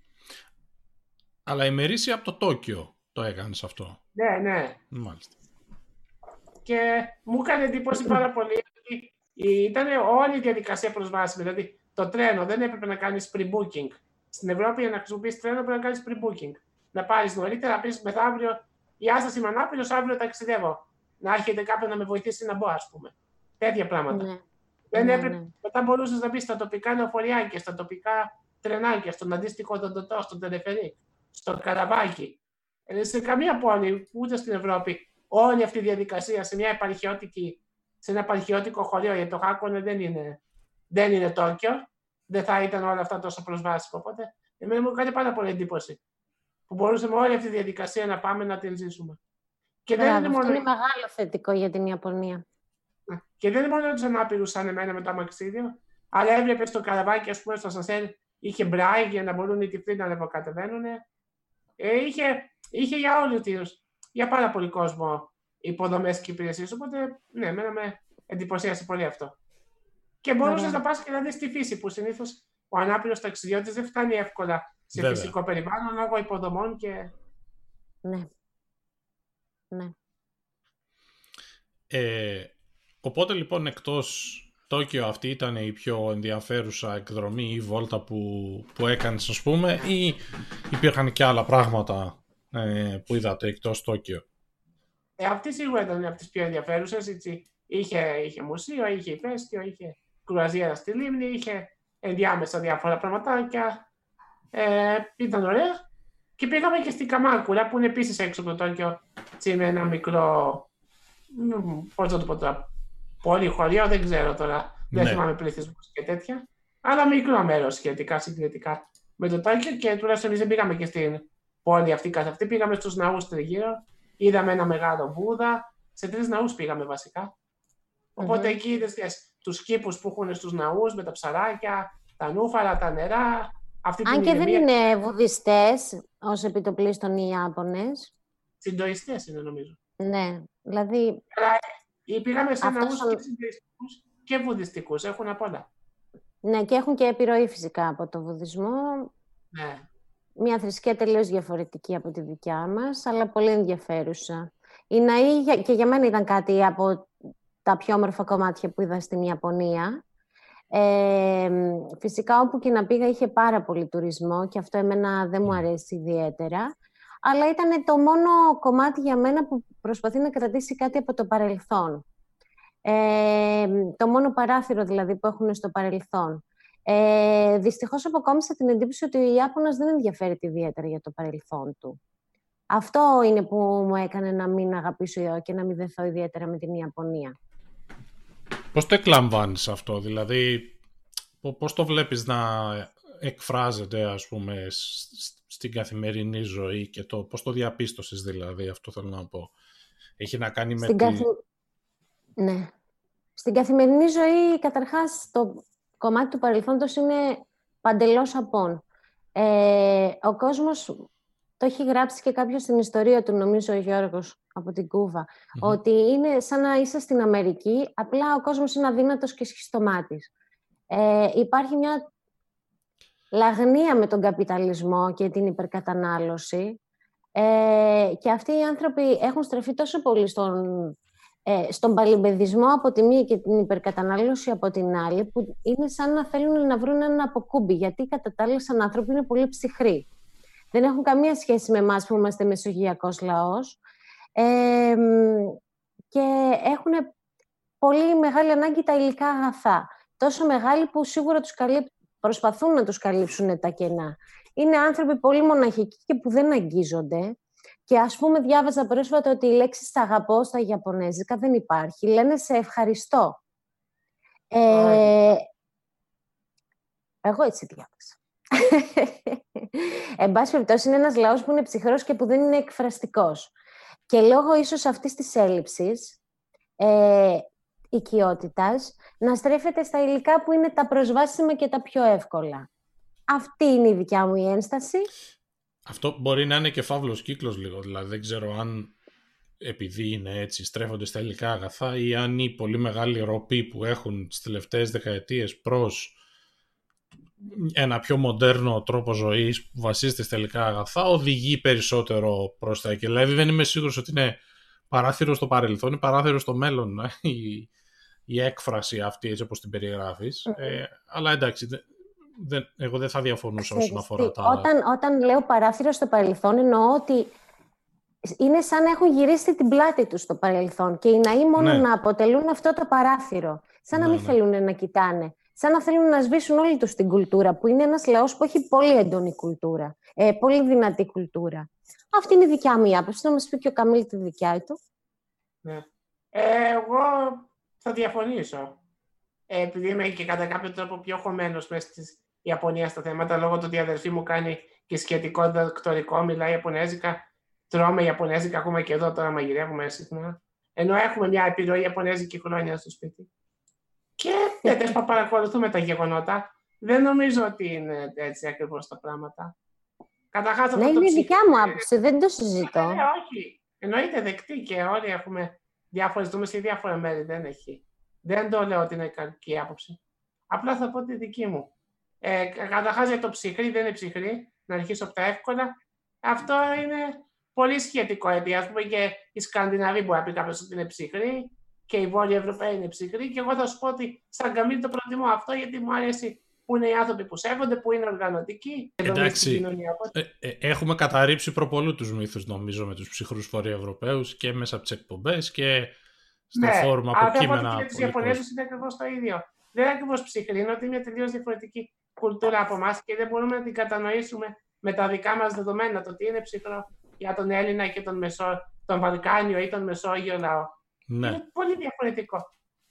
Αλλά η μερίσια από το Τόκιο το έκανες αυτό. Ναι, ναι. Μάλιστα. Και μου έκανε εντύπωση πάρα πολύ ότι ήταν όλη η διαδικασία προσβάσιμη. Δηλαδή, το τρένο δεν έπρεπε να κάνεις pre-booking. Στην Ευρώπη, για να χρησιμοποιήσεις τρένο, πρέπει να κάνεις pre-booking. Να πάρεις νωρίτερα, να πεις μεθαύριο, Γεια σα, είμαι ανάπηρος, αύριο ταξιδεύω. Να έρχεται κάποιον να με βοηθήσει να μπω, ας πούμε. Τέτοια πράγματα. Ναι. Δεν Ναι, έπρεπε. ναι. Μετά μπορούσες να μπεις στα τοπικά λεωφοριάκια, στα τοπικά τρενάκια, στον αντίστοιχο δοντοτό, στον τελεφερή, στο καραβάκι. Ε, σε καμία πόλη, ούτε στην Ευρώπη, όλη αυτή η διαδικασία σε, μια επαρχιώτικη, σε ένα επαρχιώτικο χωριό, γιατί το Χάκονε δεν είναι, δεν είναι Τόκιο, δεν θα ήταν όλα αυτά τόσο προσβάσιμο. Οπότε, εμένα μου έκανε πάρα πολύ εντύπωση που μπορούσαμε όλη αυτή τη διαδικασία να πάμε να την ζήσουμε. Και δεν, Μπράβο, είναι αυτό μόνο, είναι μεγάλο θετικό για την Ιαπωνία. και δεν είναι μόνο του ανάπηρου σαν εμένα με το αμαξίδιο, αλλά έβλεπες στο καραβάκι, ας πούμε, στο σανσέρ, είχε μπράι για να μπορούν οι τυφλοί να ανεβοκατεβαίνουν. Ε, είχε, είχε για όλους τους για πάρα πολύ κόσμο υποδομές και υπηρεσίες. Οπότε, ναι, εμένα με εντυπωσίασε πολύ αυτό. Και μπορούσες Ωραία. να πας και να δεις τη φύση που συνήθως ο ανάπηρο ταξιδιώτης δεν φτάνει εύκολα σε Βέβαια. φυσικό περιβάλλον λόγω υποδομών και. Ναι. Ναι. Ε, οπότε λοιπόν εκτός Τόκιο αυτή ήταν η πιο ενδιαφέρουσα εκδρομή ή βόλτα που, που έκανες ας πούμε ή υπήρχαν και άλλα πράγματα ε, που είδατε εκτός Τόκιο; Ε, αυτή σίγουρα ήταν από τις πιο ενδιαφέρουσες. Είχε, είχε μουσείο, είχε ηφαίστειο, είχε κουραζιέρα στη λίμνη, είχε ενδιάμεσα διάφορα πραγματάκια. Ε, ήταν ωραία. Και πήγαμε και στην Καμάκουρα που είναι επίσης έξω από το Τόκιο, έτσι, με ένα μικρό Πώς να το πω τώρα. Πολύ χωρίο, δεν ξέρω τώρα. Δεν ναι. θυμάμαι πληθυσμούς και τέτοια. Αλλά μικρό μέρος σχετικά συγκριτικά με το Τόκιο και τουλάχιστον εμείς δεν πήγαμε και στην πόλη αυτή καθ' αυτή. Πήγαμε στους ναούς τριγύρω. Είδαμε ένα μεγάλο Βούδα. Σε τρεις ναούς πήγαμε βασικά. Οπότε mm-hmm. εκεί είδες τους κήπους που έχουν στους ναούς με τα ψαράκια, τα νούφαρα, τα νερά. Αυτή Αν και δεν είναι βουδιστές ως επιτοπλίστων οι Ιάπωνες. Συντοιστές είναι νομίζω. Ναι, δηλαδή. Αλλά ε, πήγαμε σε ναούς και συντοιστικούς και βουδιστικούς. Έχουν απ' όλα. Ναι, και έχουν και επιρροή φυσικά από το βουδισμό. Ναι. Μια θρησκεία τελείως διαφορετική από τη δικιά μας, αλλά πολύ ενδιαφέρουσα. Η Ναή και για μένα ήταν κάτι από τα πιο όμορφα κομμάτια που είδα στην Ιαπωνία. Ε, φυσικά όπου και να πήγα είχε πάρα πολύ τουρισμό και αυτό εμένα δεν μου αρέσει ιδιαίτερα. Αλλά ήταν το μόνο κομμάτι για μένα που προσπαθεί να κρατήσει κάτι από το παρελθόν. Ε, το μόνο παράθυρο δηλαδή που έχουν στο παρελθόν. Ε, Δυστυχώς αποκόμισα την εντύπωση ότι ο Ιάπωνας δεν ενδιαφέρεται ιδιαίτερα για το παρελθόν του. Αυτό είναι που μου έκανε να μην αγαπήσω και να μην δεθώ ιδιαίτερα με την Ιαπωνία. Πώς το εκλαμβάνεις αυτό, δηλαδή πώς το βλέπεις να εκφράζεται ας πούμε στην καθημερινή ζωή και το πώς το διαπίστωσες δηλαδή, αυτό θέλω να πω. Έχει να κάνει με, τη, ναι. Στην καθημερινή ζωή, καταρχάς, το κομμάτι του παρελθόντος είναι παντελώς απόν. Ε, ο κόσμος το έχει γράψει και κάποιο στην ιστορία του, νομίζω ο Γιώργος από την κουβα ότι είναι σαν να είσαι στην Αμερική, απλά ο κόσμος είναι αδύνατος και σχιστομάτης. Ε, υπάρχει μια λαγνία με τον καπιταλισμό και την υπερκατανάλωση ε, και αυτοί οι άνθρωποι έχουν στρεφεί τόσο πολύ στον ε, στον παλιμπεδισμό από τη μία και την υπερκατανάλωση από την άλλη, που είναι σαν να θέλουν να βρουν ένα αποκούμπι, γιατί κατά τα άλλα σαν άνθρωποι είναι πολύ ψυχροί. Δεν έχουν καμία σχέση με εμάς που είμαστε μεσογειακός λαός. Ε, και έχουν πολύ μεγάλη ανάγκη τα υλικά αγαθά. Τόσο μεγάλη που σίγουρα τους προσπαθούν να τους καλύψουν τα κενά. Είναι άνθρωποι πολύ μοναχικοί και που δεν αγγίζονται και ας πούμε διάβαζα πρόσφατα ότι η λέξη «σ' αγαπώ» στα Ιαπωνέζικα δεν υπάρχει. Λένε «σε ευχαριστώ». Ε, εγώ έτσι διάβασα. Εν πάση περιπτώσει, είναι ένας λαός που είναι ψυχρός και που δεν είναι εκφραστικός. Και λόγω ίσως αυτής της έλλειψης ε, οικειότητας, να στρέφεται στα υλικά που είναι τα προσβάσιμα και τα πιο εύκολα. Αυτή είναι η δικιά μου η ένσταση. Αυτό μπορεί να είναι και φαύλος κύκλος λίγο, δηλαδή δεν ξέρω αν επειδή είναι έτσι στρέφονται στα υλικά αγαθά ή αν η πολύ μεγάλη ροπή που έχουν τις τελευταίες δεκαετίες προς ένα πιο μοντέρνο τρόπο ζωής που βασίζεται στα υλικά αγαθά οδηγεί περισσότερο προς τα εκεί. Δηλαδή δεν είμαι σίγουρος ότι είναι παράθυρο στο παρελθόν ή παράθυρο στο μέλλον η, η έκφραση αυτή έτσι όπως την περιγράφεις. Ε, αλλά εντάξει, δεν, εγώ δεν θα διαφωνούσα όσον αφορά τα... Όταν, όταν λέω παράθυρο στο παρελθόν, εννοώ ότι είναι σαν να έχουν γυρίσει την πλάτη τους στο παρελθόν και οι ναοί μόνο ναι. να αποτελούν αυτό το παράθυρο. Σαν να ναι, μην ναι. θέλουν να κοιτάνε. Σαν να θέλουν να σβήσουν όλοι τους την κουλτούρα, που είναι ένας λαός που έχει πολύ έντονη κουλτούρα. Ε, πολύ δυνατή κουλτούρα. Αυτή είναι η δικιά μου άποψη. Να μας πει και ο Καμίλ τη δικιά του. Ναι. Ε, εγώ θα διαφωνήσω. Ε, επειδή είμαι και κατά κάποιο τρόπο πιο χωμένος μέσα στις Ιαπωνία στα θέματα, λόγω του ότι η αδερφή μου κάνει και σχετικό δοκτορικό, μιλάει Ιαπωνέζικα, τρώμε Ιαπωνέζικα, ακόμα και εδώ τώρα μαγειρεύουμε συχνά. Ενώ έχουμε μια επιρροή Ιαπωνέζικη χρόνια στο σπίτι. Και τέτοιε που παρακολουθούμε τα γεγονότα, δεν νομίζω ότι είναι έτσι ακριβώς τα πράγματα. Καταρχάς, αυτό ναι, είναι η δικιά μου άποψη, δεν το συζητώ. Ναι, όχι. Εννοείται δεκτή και όλοι έχουμε διάφορες δούμε σε διάφορα μέρη. Δεν έχει. Δεν το λέω ότι είναι κακή άποψη. Απλά θα πω τη δική μου. Ε, Καταρχάς για το ψυχρή, δεν είναι ψυχρή, να αρχίσω από τα εύκολα. Αυτό είναι πολύ σχετικό. Γιατί ας πούμε και η Σκανδιναβοί μπορεί να πει κάποιος ότι είναι ψυχρή και οι Βόρειοι Ευρωπαίοι είναι ψυχροί. Και εγώ θα σου πω ότι σαν καμίλ το προτιμώ αυτό γιατί μου αρέσει που είναι οι άνθρωποι που σέβονται, που είναι οργανωτικοί. Εντάξει, ε, ε, έχουμε καταρρύψει προπολού τους μύθους νομίζω με τους ψυχρούς Βόρειοι Ευρωπαίου και μέσα από τις εκπομπές και στα ναι, φόρμα από κείμενα. Αλλά τους Ιαπωνέζου είναι ακριβώς το ίδιο. Δεν είναι ακριβώς ψυχρή, είναι ότι είναι τελείως διαφορετική κουλτούρα από εμάς και δεν μπορούμε να την κατανοήσουμε με τα δικά μας δεδομένα. Το τι είναι ψυχρό για τον Έλληνα και τον, Μεσό, τον Βαλκάνιο ή τον Μεσόγειο λαό. Ναι. Είναι πολύ διαφορετικό.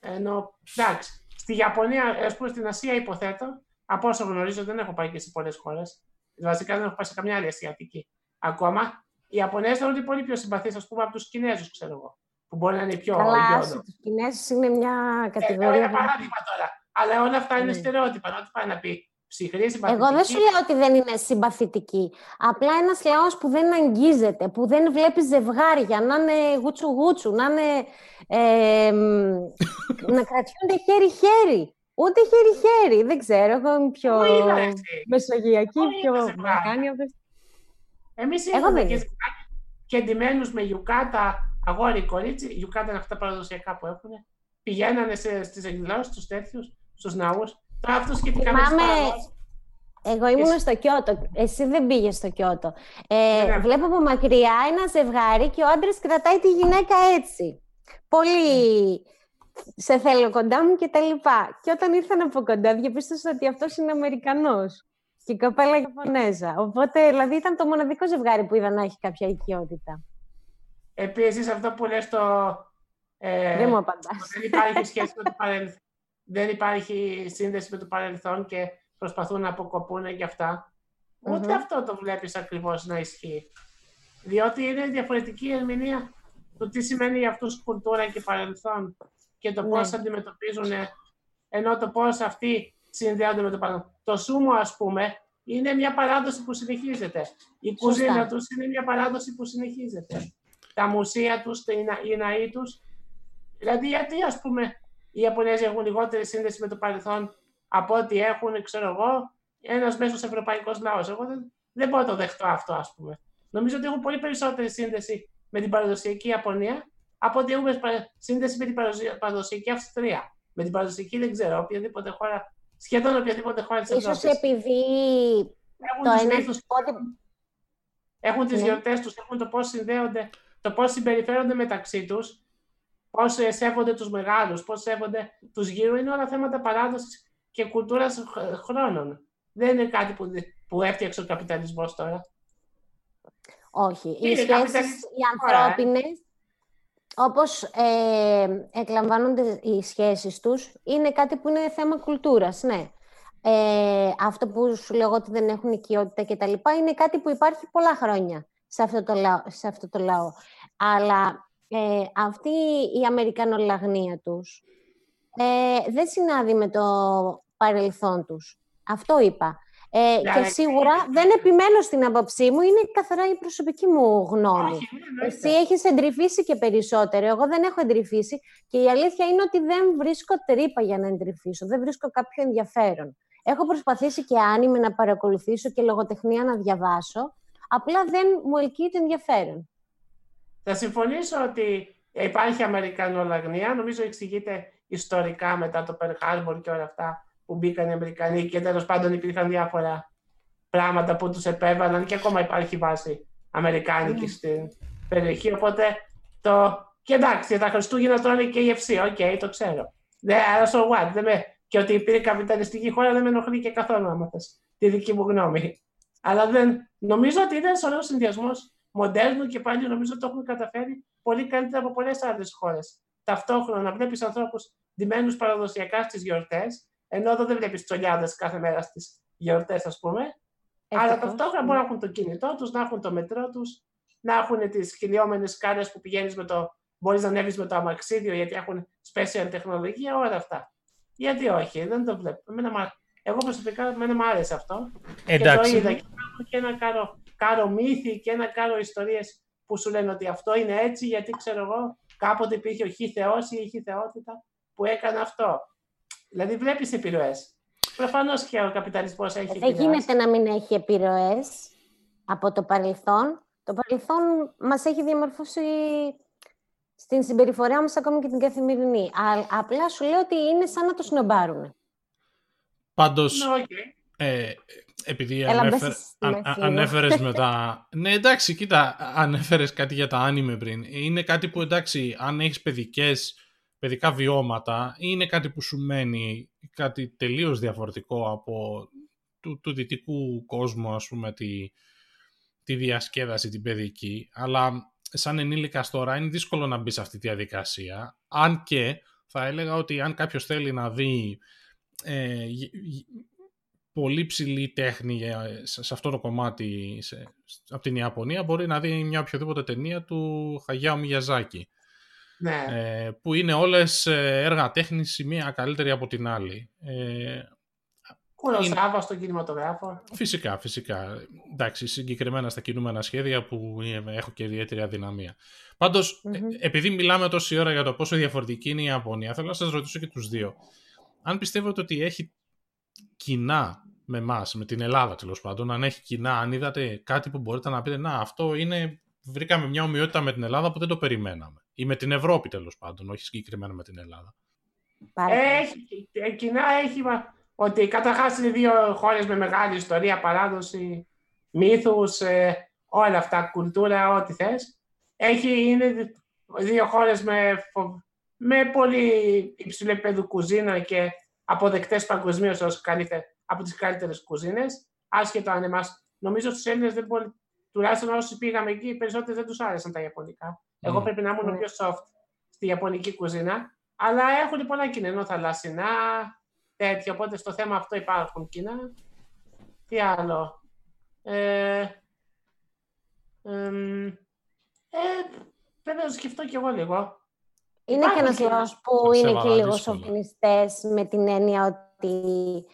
Ενώ, εντάξει, στη Ιαπωνία, ας πούμε στην Ασία υποθέτω, από όσο γνωρίζω δεν έχω πάει και σε πολλές χώρες. Βασικά δεν έχω πάει σε καμιά άλλη Ασιατική. Ακόμα, οι Ιαπωνέζοι θεωρούνται πολύ πιο συμπαθείς, ας πούμε, από τους Κινέζους, ξέρω εγώ. Που μπορεί να είναι πιο Καλά, ιδιώδη. τους Κινέζους είναι μια Ε, κατηγορία. ένα παράδειγμα τώρα. Αλλά όλα αυτά είναι Ναι. στερεότυπα. Ό,τι πάει να πει ψυχρή, συμπαθητική. Εγώ δεν σου λέω ότι δεν είναι συμπαθητική. Απλά ένας λαός που δεν αγγίζεται, που δεν βλέπει ζευγάρια, να είναι γούτσου-γούτσου, να είναι. ε, μ, να κρατιούνται χέρι-χέρι. Ούτε χέρι-χέρι. Δεν ξέρω. Εγώ είμαι πιο Πού είναι έτσι. μεσογειακή, Πού είναι πιο τα ζευγάρια. Βαλκάνια. δεν- Εμείς Εγώ είχαμε δεν και είμαι. ζευγάρια και ντυμένου με γιουκάτα, αγόρι κορίτσι. Γιουκάτα είναι αυτά τα παραδοσιακά που έχουν. Πηγαίνανε στις εκδηλώσεις του τέτοιους, στους ναούς. Τώρα αυτό σχετικά με τις Θυμάμαι- παραδόσεις, Εγώ ήμουν Εσύ- στο Κιώτο. Εσύ δεν πήγες στο Κιώτο. Ε, Ναι. Βλέπω από μακριά ένα ζευγάρι και ο άντρας κρατάει τη γυναίκα έτσι. Πολύ σε θέλω κοντά μου και τα λοιπά. Και όταν ήρθαν από κοντά διαπίστωσα ότι αυτός είναι Αμερικανός και η κοπέλα Ιαπωνέζα. Οπότε, δηλαδή, ήταν το μοναδικό ζευγάρι που είδα να έχει κάποια οικειότητα. Επίσης αυτό που λες το... Ε, δεν μου απαντάς. δεν υπάρχει σχέση με το παρελθόν. Δεν υπάρχει σύνδεση με το παρελθόν και προσπαθούν να αποκοπούν και αυτά. Ούτε Μμμ. αυτό το βλέπεις ακριβώς να ισχύει. Διότι είναι διαφορετική η ερμηνεία του τι σημαίνει για αυτούς κουλτούρα και παρελθόν και το Ναι. πώς αντιμετωπίζουν ενώ το πώς αυτοί συνδέονται με το παρελθόν. Το σούμο ας πούμε είναι μια παράδοση που συνεχίζεται. Η κουζίνα τους είναι μια παράδοση που συνεχίζεται. Τα μουσεία τους, τα- οι να- οι ναοί τους. Δηλαδή γιατί ας πούμε οι Ιαπωνέζοι έχουν λιγότερη σύνδεση με το παρελθόν από ό,τι έχουν, ξέρω εγώ, ένας μέσος ευρωπαϊκός λαός. Εγώ δεν, δεν μπορώ να το δεχτώ αυτό, ας πούμε. Νομίζω ότι έχουν πολύ περισσότερη σύνδεση με την παραδοσιακή Ιαπωνία από ότι έχουμε παρα- σύνδεση με την παραδοσια- παραδοσιακή Αυστρία. Με την παραδοσιακή δεν ξέρω, οποιαδήποτε χώρα, σχεδόν οποιαδήποτε χώρα της Ίσως Ευρώπης. επειδή Έχουν το τους ένα μύθους, πόδι- έχουν τις Ναι. γιορτές τους, έχουν το πώς συνδέονται, το πώς συμπεριφέρονται μεταξύ τους, πώς ε, σέβονται τους μεγάλους, πώς σέβονται τους γύρω. Είναι όλα θέματα παράδοσης και κουλτούρας χ- χρόνων. Δεν είναι κάτι που, που έφτιαξε ο καπιταλισμός τώρα. Όχι. Οι Είναι σχέσεις καπιταλιστική οι χώρα, ε. ανθρώπινες, όπως ε, εκλαμβάνονται οι σχέσεις τους, είναι κάτι που είναι θέμα κουλτούρας, ναι. Ε, αυτό που σου λέω ότι δεν έχουν οικειότητα και τα λοιπά, είναι κάτι που υπάρχει πολλά χρόνια σε αυτό το λαό. Σε αυτό το λαό. Αλλά ε, αυτή η αμερικανολαγνία τους ε, δεν συνάδει με το παρελθόν τους. Αυτό είπα. Ε, Ναι, και αλλά- σίγουρα δεν επιμένω στην άποψή μου, είναι καθαρά η προσωπική μου γνώμη. Όχι, ναι, εννοείται. Εσύ έχεις εντρυφήσει και περισσότερο. Εγώ δεν έχω εντρυφήσει και η αλήθεια είναι ότι δεν βρίσκω τρύπα για να εντρυφήσω. Δεν βρίσκω κάποιο ενδιαφέρον. Έχω προσπαθήσει και άνιμε να παρακολουθήσω και λογοτεχνία να διαβάσω. Απλά δεν μου ελκύει το ενδιαφέρον. Θα συμφωνήσω ότι υπάρχει Αμερικανολαγνία. Νομίζω εξηγείται ιστορικά μετά το Pearl Harbor και όλα αυτά που μπήκαν οι Αμερικανοί και τέλος πάντων υπήρχαν διάφορα πράγματα που τους επέβαλαν και ακόμα υπάρχει βάση Αμερικάνικη στην περιοχή. Οπότε το. Και εντάξει, τα Χριστούγεννα τρώνε KFC, OK, το ξέρω. Ναι, αλλά so what, δεν με... Και ότι υπήρχε καπιταλιστική χώρα δεν με ενοχλεί και καθόλου άμα θες τη δική μου γνώμη. Αλλά δεν... νομίζω ότι είναι ένας ωραίος συνδυασμός μοντέρνου και πάλι νομίζω ότι το έχουν καταφέρει πολύ καλύτερα από πολλές άλλες χώρες. Ταυτόχρονα να βλέπεις ανθρώπους ντυμένους παραδοσιακά στις γιορτές, ενώ εδώ δεν βλέπεις τσολιάδες κάθε μέρα στις γιορτές, ας πούμε. Αλλά Ευτυχώς. ταυτόχρονα μπορούν να έχουν το κινητό τους, να έχουν το μετρό τους, να έχουν τις κυλιόμενε κάρε που πηγαίνεις με το. Μπορείς να ανέβεις με το αμαξίδιο γιατί έχουν special τεχνολογία, όλα αυτά. Γιατί όχι, δεν το βλέπω. Εμένα, μ' α- εγώ προσωπικά εμένα μου άρεσε αυτό. Και το Εντάξει. είδα και υπάρχουν και ένα κάρο, κάρο μύθι και ένα κάρο ιστορίες που σου λένε ότι αυτό είναι έτσι γιατί ξέρω εγώ κάποτε υπήρχε ο χι θεός ή η χι θεότητα που έκανε αυτό. Δηλαδή βλέπεις επιρροές. Προφανώς και ο καπιταλισμός έχει Δεν επηρεάσει. γίνεται να μην έχει επιρροές από το παρελθόν. Το παρελθόν μας έχει διαμορφώσει στην συμπεριφορά μας ακόμη και την καθημερινή. Α, απλά σου λέω ότι είναι σαν να το σνομπάρουν. Πάντως, Ναι, οκ. ε, επειδή Έλα, ανέφερε, μπες στη αν- μέση αν- λίγο. ανέφερες με τα... Ναι, εντάξει, κοίτα, ανέφερες κάτι για τα άνιμε πριν. Είναι κάτι που, εντάξει, αν έχεις παιδικές, παιδικά βιώματα, είναι κάτι που σου μένει κάτι τελείως διαφορετικό από του, του δυτικού κόσμου, ας πούμε, τη, τη διασκέδαση, την παιδική. Αλλά σαν ενήλικας τώρα είναι δύσκολο να μπεις σε αυτή τη διαδικασία. Αν και θα έλεγα ότι αν κάποιος θέλει να δει ε, πολύ ψηλή τέχνη ε, σε αυτό το κομμάτι σε, από την Ιαπωνία μπορεί να δει μια οποιοδήποτε ταινία του Χαγιάου Μιγιαζάκη. Ναι. Ε, που είναι όλες ε, έργα τέχνης η μία καλύτερη από την άλλη. Ε, Κουροσάβα είναι... στον κινηματογράφο. Φυσικά, φυσικά. Εντάξει, συγκεκριμένα στα κινούμενα σχέδια που έχω και ιδιαίτερη αδυναμία. Πάντως, mm-hmm. επειδή μιλάμε τόση ώρα για το πόσο διαφορετική είναι η Ιαπωνία, θέλω να σας ρωτήσω και τους δύο. Αν πιστεύετε ότι έχει κοινά με εμάς, με την Ελλάδα τέλος πάντων, αν έχει κοινά, αν είδατε κάτι που μπορείτε να πείτε, να αυτό είναι, βρήκαμε μια ομοιότητα με την Ελλάδα που δεν το περιμέναμε. Ή με την Ευρώπη τέλος πάντων, όχι συγκεκριμένα με την Ελλάδα. Έχει, ε, κοινά έχει ότι καταρχάς είναι δύο χώρες με μεγάλη ιστορία, παράδοση, μύθους, ε, όλα αυτά, κουλτούρα, ό,τι θες. Έχει, είναι δύο χώρες με, με πολύ υψηλό επίπεδο κουζίνα και αποδεκτές παγκοσμίως από τις καλύτερες κουζίνες. Άσχετο αν εμάς. Νομίζω στους Έλληνες δεν μπορεί. Τουλάχιστον όσοι πήγαμε εκεί, οι περισσότεροι δεν τους άρεσαν τα Ιαπωνικά. Εγώ πρέπει να ήμουν πιο soft στη Ιαπωνική κουζίνα. Αλλά έχουν πολλά κοινά, θαλασσινά, τέτοια. Οπότε στο θέμα αυτό υπάρχουν κοινά. Τι άλλο; Ε, ε, πρέπει να το σκεφτώ κι εγώ λίγο. Είναι και ένας λόγος που είναι και λίγο σοφινιστές με την έννοια ότι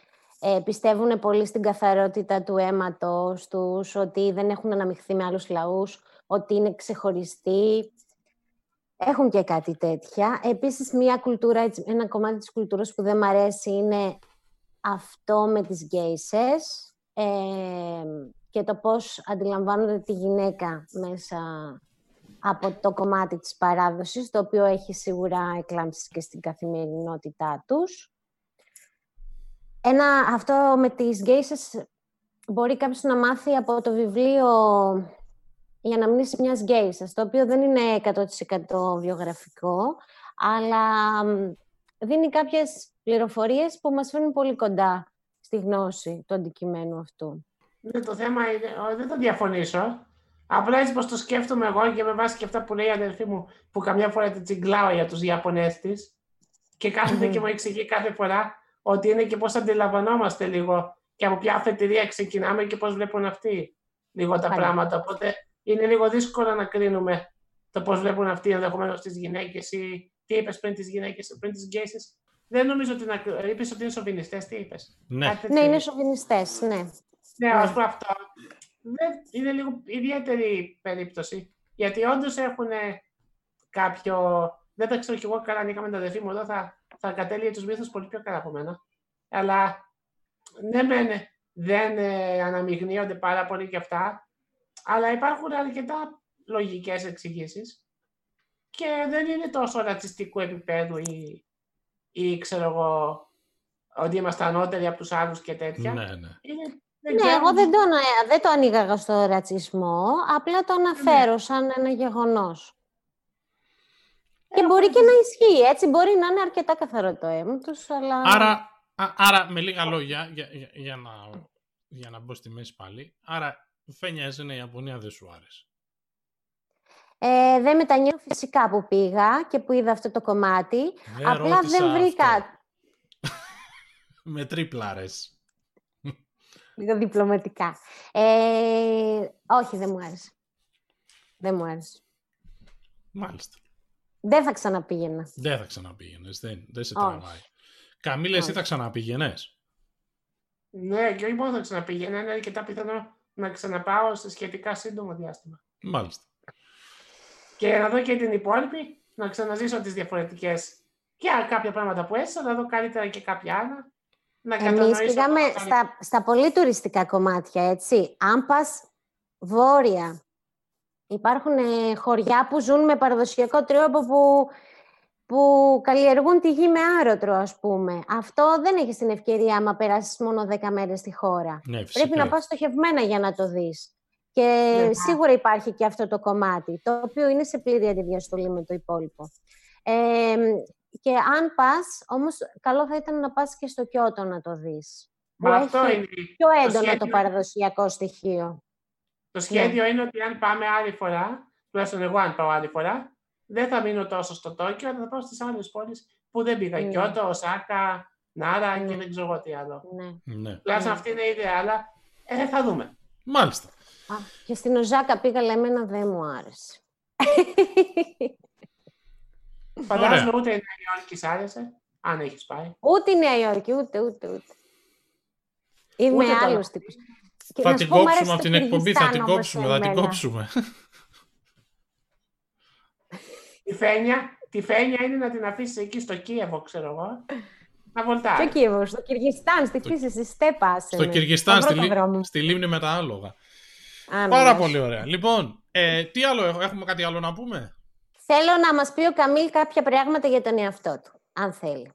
ε, πιστεύουν πολύ στην καθαρότητα του αίματος τους, ότι δεν έχουν αναμειχθεί με άλλους λαούς, ότι είναι ξεχωριστοί. Έχουν και κάτι τέτοια. Επίσης, μια κουλτούρα, ένα κομμάτι της κουλτούρας που δεν μ' αρέσει είναι αυτό με τις γκέισες ε, και το πώς αντιλαμβάνονται τη γυναίκα μέσα από το κομμάτι της παράδοσης, το οποίο έχει σίγουρα εκλάμψεις και στην καθημερινότητά τους. Ένα, αυτό με τις γκέισες μπορεί κάποιος να μάθει από το βιβλίο «Η αναμνήση μιας γκέισας», το οποίο δεν είναι 100% βιογραφικό, αλλά δίνει κάποιες πληροφορίες που μας φέρνουν πολύ κοντά στη γνώση του αντικειμένου αυτού. Ναι, το θέμα είναι, δεν θα διαφωνήσω. Απλά έτσι πως το σκέφτομαι εγώ και με βάση και αυτά που λέει η αδερφή μου, που καμιά φορά την τσιγκλάω για τους Ιαπωνές της και κάθεται και μου εξηγεί κάθε φορά ότι είναι και πώς αντιλαμβανόμαστε λίγο και από ποια αφετηρία ξεκινάμε και πώς βλέπουν αυτοί λίγο τα πράγματα. Οπότε είναι λίγο δύσκολο να κρίνουμε το πώς βλέπουν αυτοί ενδεχομένως τις γυναίκες ή τι είπες πριν τις γυναίκες, πριν τις γκέσεις. Δεν νομίζω ότι είναι... είπες ότι είναι σοβινιστές, τι είπες; Ναι, ναι είναι σοβινιστές, ναι. Ναι, α πούμε αυτό. Είναι λίγο ιδιαίτερη περίπτωση. Γιατί όντως έχουν κάποιο. Δεν τα ξέρω κι εγώ καλά, αν είχαμε τα αδερφή μου εδώ, θα, θα κατέληγε τους μύθους πολύ πιο καλά από μένα. Αλλά ναι, μεν δεν ε, αναμειγνύονται πάρα πολύ και αυτά, αλλά υπάρχουν αρκετά λογικές εξηγήσεις και δεν είναι τόσο ρατσιστικού επίπεδου ή, ή ξέρω εγώ, ότι είμαστε ανώτεροι από τους άλλους και τέτοια. Ναι, ναι. Είναι ναι, εγώ δεν το, δεν το ανοίγαγα στο ρατσισμό, απλά το αναφέρω ναι. σαν ένα γεγονός. Και μπορεί και να ισχύει, έτσι μπορεί να είναι αρκετά καθαρό το αίμα τους, αλλά... Άρα, άρα με λίγα λόγια, για, για, να, για να μπω στη μέση πάλι, άρα φαίνια εσένα η Ιαπωνία δεν σου άρεσε. Ε, δεν μετανιώ φυσικά που πήγα και που είδα αυτό το κομμάτι. Απλά δεν βρήκα... με τρίπλαρες λίγο διπλωματικά. Ε, όχι, δεν μου άρεσε. Δεν μου άρεσε. Μάλιστα. Δεν θα ξαναπήγαινα. Δεν θα ξαναπήγαινες. Δεν, δεν σε τραβάει. Καμίλα, εσύ θα ξαναπήγαινες; Ναι, και όχι μόνο θα ξαναπήγαινα, είναι αρκετά πιθανό να ξαναπάω σε σχετικά σύντομο διάστημα. Μάλιστα. Και να δω και την υπόλοιπη, να ξαναζήσω τις διαφορετικές και κάποια πράγματα που έζησα, να δω καλύτερα και κάποια άλλα να Εμείς πήγαμε στα, στα πολύ τουριστικά κομμάτια, έτσι. Αν πας βόρεια, υπάρχουν ε, χωριά που ζουν με παραδοσιακό τρόπο που, που καλλιεργούν τη γη με άρωτρο, ας πούμε. Αυτό δεν έχεις την ευκαιρία άμα περάσεις μόνο 10 μέρες στη χώρα. Ναι, Πρέπει να πας στοχευμένα για να το δεις. Και ναι, σίγουρα υπάρχει και αυτό το κομμάτι, το οποίο είναι σε πλήρη αντιδιαστολή με το υπόλοιπο. Ε, και αν πας, όμως καλό θα ήταν να πας και στο Κιώτο να το δεις. Μα αυτό είναι. Πιο έντονο το, το παραδοσιακό στοιχείο. Το σχέδιο ναι. είναι ότι αν πάμε άλλη φορά, τουλάχιστον εγώ αν πάω άλλη φορά, δεν θα μείνω τόσο στο Τόκιο, αλλά θα πάω στις άλλες πόλεις που δεν πήγα. Ναι. Κιώτο, Οσάκα, Νάρα Ναι. και δεν ξέρω εγώ τι άλλο. Ναι. Ναι. Τουλάχιστον Ναι. αυτή είναι η ιδέα, αλλά ε, θα δούμε. Μάλιστα. Α, και στην Οζάκα πήγα, αλλά εμένα δεν μου άρεσε. Φαντάζομαι ούτε η Νέα Υόρκη σ' άρεσε, αν έχεις πάει. ούτε η Νέα Υόρκη, ούτε, ούτε, ούτε. Είμαι Ούτε το άλλος λέω. τύπος. Και Θα να σου την πω, μ' κόψουμε άρεσε από το την εκπομπή, θα την Κυργιστάν όμως κόψουμε, θα την εμένα. κόψουμε. Τη Φένια, τη Φένια είναι να την αφήσεις εκεί στο Κίεβο, ξέρω εγώ. Να Στο βολτάρει. Κίεβο, στο Κυργιστάν, στη φύση, στη στέπα. Στο Κυργιστάν, στη, στη λί- στη λίμνη με τα άλογα. ναι. Πάρα πολύ ωραία. Λοιπόν, ε, τι άλλο έχω, έχουμε κάτι άλλο να πούμε; Θέλω να μας πει ο Καμίλ κάποια πράγματα για τον εαυτό του, αν θέλει.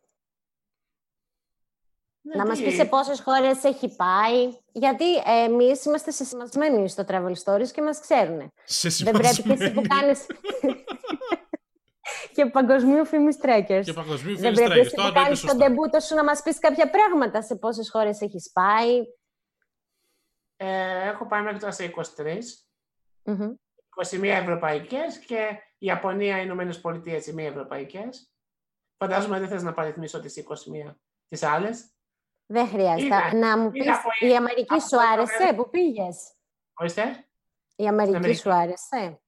Ναι, να μας τι- πει σε πόσες χώρες έχει πάει. Γιατί ε, εμείς είμαστε συσμασμένοι στο Travel Stories και μας ξέρουν. Σε Δεν πρέπει και εσύ που σημασμένη. κάνεις... και παγκοσμίου φήμης trackers. Και παγκοσμίου Δεν φίλοι πρέπει εσύ στράγγες. που Τώρα το είπες κάνεις τον σωστά. τεμπούτο σου να μας πεις κάποια πράγματα σε πόσες χώρες έχεις πάει. Ε, έχω πάει μέχρι τώρα σε 23. Μμμ. 21 ευρωπαϊκές και η Ιαπωνία, οι Ηνωμένες Πολιτείες οι μη ευρωπαϊκές. Φαντάζομαι δεν θες να παριθμίσω τις 21 τις άλλες. Δεν χρειάζεται. Είδα- να μου είδα πεις, από- η Αμερική από σου το άρεσε; κομμάτι- που πήγες; Ορίστε. Η Αμερική Αμερική. σου άρεσε;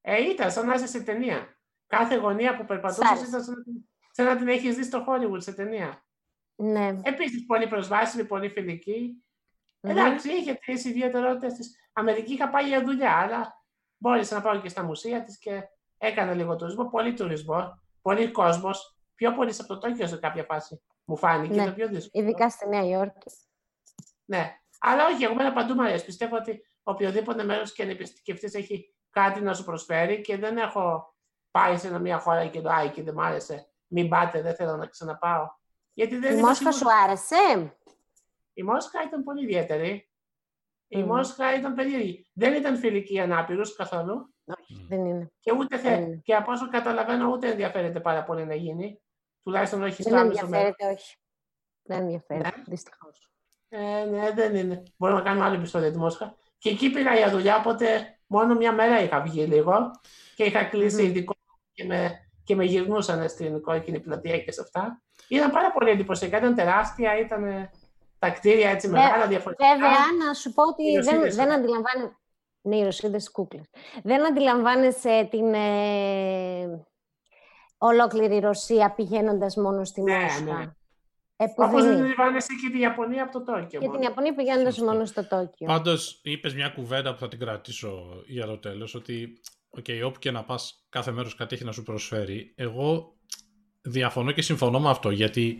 Ε, ήταν σαν να είσαι σε ταινία. Κάθε γωνία που Σ' περπατούσες άρεσε. ήταν σαν να, την- σαν να την έχεις δει στο Hollywood σε ταινία. Ναι. Επίσης πολύ προσβάσιμη, πολύ φιλική. Μμμ. Εντάξει, είχε τις ιδιαιτερότητες της. Αμερική είχα πάει για δουλειά, αλλά μπόρεσα να πάω και στα μουσεία της και έκανα λίγο τουρισμό. Πολύ τουρισμό, πολύ κόσμος. Πιο πολύ από το Τόκιο σε κάποια φάση. Μου φάνηκε Ναι. το πιο δύσκολο. Ειδικά στη Νέα Υόρκη. Ναι. Αλλά όχι, εγώ μένα παντού μου αρέσει. Πιστεύω ότι οποιοδήποτε μέρος και να επισκεφτεί έχει κάτι να σου προσφέρει και δεν έχω πάει σε μια χώρα και το Άι και δεν μ' άρεσε. Μην πάτε, δεν θέλω να ξαναπάω. Γιατί δεν Η είμαι Μόσχα σίγουρος- σου άρεσε; Η Μόσχα ήταν πολύ ιδιαίτερη. Η Μμμ. Μόσχα ήταν περίεργη. Δεν ήταν φιλική για ανάπηρου καθόλου. Όχι, δεν είναι. Και, ούτε θε... Mm. και από όσο καταλαβαίνω, ούτε ενδιαφέρεται πάρα πολύ να γίνει. Τουλάχιστον όχι στο Δεν άμεσο μέλλον. ενδιαφέρεται, όχι. Δεν ενδιαφέρεται, Ναι. δυστυχώς. Ε, ναι, δεν είναι. Μπορούμε να κάνουμε άλλο επεισόδιο τη Μόσχα. Και εκεί πήγα για δουλειά, οπότε μόνο μια μέρα είχα βγει λίγο και είχα κλείσει Μμμ. ειδικό και με, και με γυρνούσαν στην κόκκινη πλατεία και σε αυτά. Ήταν πάρα πολύ εντυπωσιακά, ήταν τεράστια, ήταν τα κτίρια έτσι Βε- μεγάλα, διαφορετικά. Βέβαια, να σου πω ότι Οι δεν, Ρωσίδες, δεν ε. αντιλαμβάνεσαι... Ναι, οι Ρωσίδες κούκλες. Δεν αντιλαμβάνεσαι την ε, ολόκληρη Ρωσία πηγαίνοντας μόνο στη Ναι, Μόσχα. ναι. Ε, που Όπως δεν δεν είναι. αντιλαμβάνεσαι και τη Ιαπωνία από το Τόκιο. Και μόνο. την Ιαπωνία πηγαίνοντας Σωστό. μόνο στο Τόκιο. Πάντως, είπες μια κουβέντα που θα την κρατήσω για το τέλος, ότι okay, όπου και να πας κάθε μέρος κάτι έχει να σου προσφέρει. Εγώ διαφωνώ και συμφωνώ με αυτό, γιατί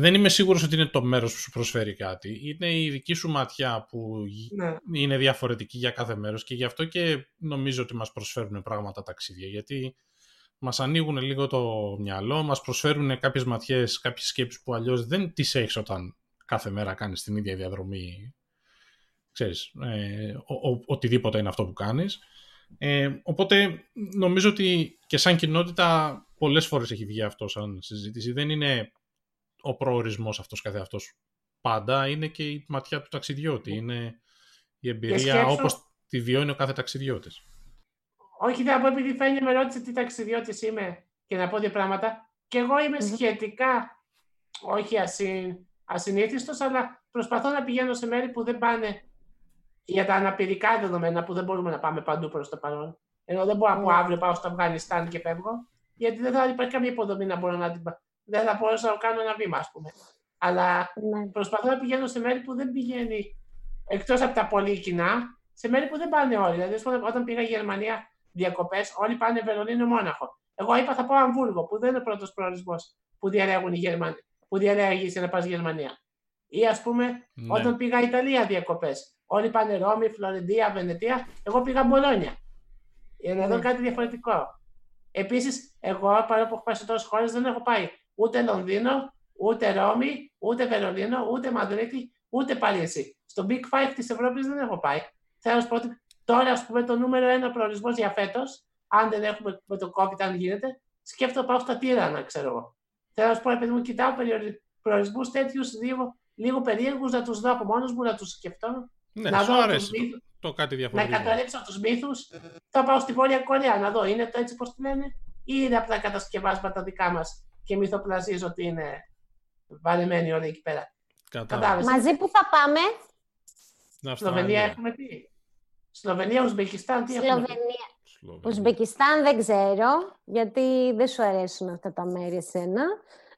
δεν είμαι σίγουρος ότι είναι το μέρος που σου προσφέρει κάτι. Είναι η δική σου ματιά που Ναι. είναι διαφορετική για κάθε μέρος και γι' αυτό και νομίζω ότι μας προσφέρουν πράγματα ταξίδια, γιατί μας ανοίγουν λίγο το μυαλό, μας προσφέρουν κάποιες ματιές, κάποιες σκέψεις που αλλιώς δεν τις έχεις όταν κάθε μέρα κάνεις την ίδια διαδρομή, ξέρεις, ε, ο, ο- οτιδήποτε είναι αυτό που κάνεις. Ε, οπότε νομίζω ότι και σαν κοινότητα πολλές φορές έχει βγει αυτό σαν συζήτηση. Δεν είναι ο προορισμός αυτός καθεαυτός πάντα, είναι και η ματιά του ταξιδιώτη. Είναι η εμπειρία σκέψου- όπως τη βιώνει ο κάθε ταξιδιώτης. Όχι, θα πω επειδή φαίνεται με ρώτησε τι ταξιδιώτης είμαι και να πω δύο πράγματα. Και εγώ είμαι Μμμ. σχετικά, όχι ασυ... ασυνήθιστος, αλλά προσπαθώ να πηγαίνω σε μέρη που δεν πάνε για τα αναπηρικά δεδομένα που δεν μπορούμε να πάμε παντού προς το παρόν. Ενώ δεν μπορώ από Ναι. αύριο πάω στο Αφγανιστάν και φεύγω, γιατί δεν θα υπάρχει καμία υποδομή να μπορώ να την πα- Δεν θα μπορούσα να κάνω ένα βήμα, ας πούμε. Αλλά Ναι. προσπαθώ να πηγαίνω σε μέρη που δεν πηγαίνει εκτός από τα πολύ κοινά, σε μέρη που δεν πάνε όλοι. Δηλαδή, ας πούμε, όταν πήγα Γερμανία διακοπές, όλοι πάνε Βερολίνο Μόναχο. Εγώ είπα θα πάω Αμβούργο, που δεν είναι ο πρώτος προορισμός που διαλέγουν οι Γερμανοί, που διαλέγει για να πας Γερμανία. Ή ας πούμε, Ναι. όταν πήγα Ιταλία διακοπές, όλοι πάνε Ρώμη, Φλωρεντία, Βενετία. Εγώ πήγα Μπολόνια. Για να δω Ναι. κάτι διαφορετικό. Επίσης, εγώ παρόλο που έχω πάει σε τόσες χώρες, δεν έχω πάει ούτε Λονδίνο, ούτε Ρώμη, ούτε Βερολίνο, ούτε Μαδρίτη, ούτε Παρίσι. Στο Big Five της Ευρώπης δεν έχω πάει. Θέλω να σου πω ότι τώρα, ας πούμε, το νούμερο ένα προορισμός για φέτος, αν δεν έχουμε με το COVID, αν γίνεται, σκέφτομαι πάω στα Τύρανα, ξέρω εγώ. Θέλω να σου πω, επειδή μου κοιτάω προορισμούς τέτοιους λίγο, λίγο περίεργους να τους δω από μόνος μου, να τους σκεφτώ. Ναι, να σου δω αρέσει. τους μύθους. το κάτι να διαφορετικό. καταρρύψω τους μύθους, θα πάω στη Βόρεια Κορέα να δω. Είναι το έτσι πώς τη λένε ή είναι απλά κατασκευάσματα δικά μας και μυθοπλασίζω ότι είναι βαρεμένοι όλοι εκεί πέρα. Κατάλαβα. Κατάλαβες. Μαζί που θα πάμε, Στην Σλοβενία Αυστραλία. έχουμε πει. Σλοβενία, Ουσμπεκιστάν, τι έχουμε πει; Σλοβενία. Σλοβενία. Ουσμπεκιστάν δεν ξέρω, γιατί δεν σου αρέσουν αυτά τα μέρη εσένα.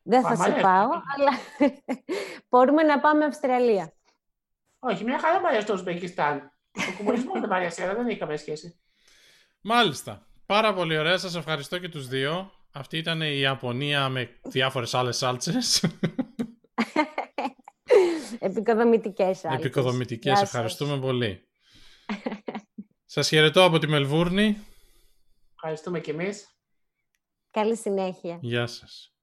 Δεν θα Μα, μ' σε αρέσει. πάω, αλλά μπορούμε να πάμε Αυστραλία. Όχι, μια χαρά μου αρέσει το Ουσμπεκιστάν. Ο κομμουνισμός δεν μ' αρέσει, αλλά δεν έχει καμία σχέση. Μάλιστα. Πάρα πολύ ωραία. Σας ευχαριστώ και τους δύο. Αυτή ήταν η Ιαπωνία με διάφορες άλλες σάλτσες. Επικοδομητικές άλλες. Επικοδομητικές. Γεια σας. Ευχαριστούμε πολύ. Σας χαιρετώ από τη Μελβούρνη. Ευχαριστούμε κι εμείς. Καλή συνέχεια. Γεια σας.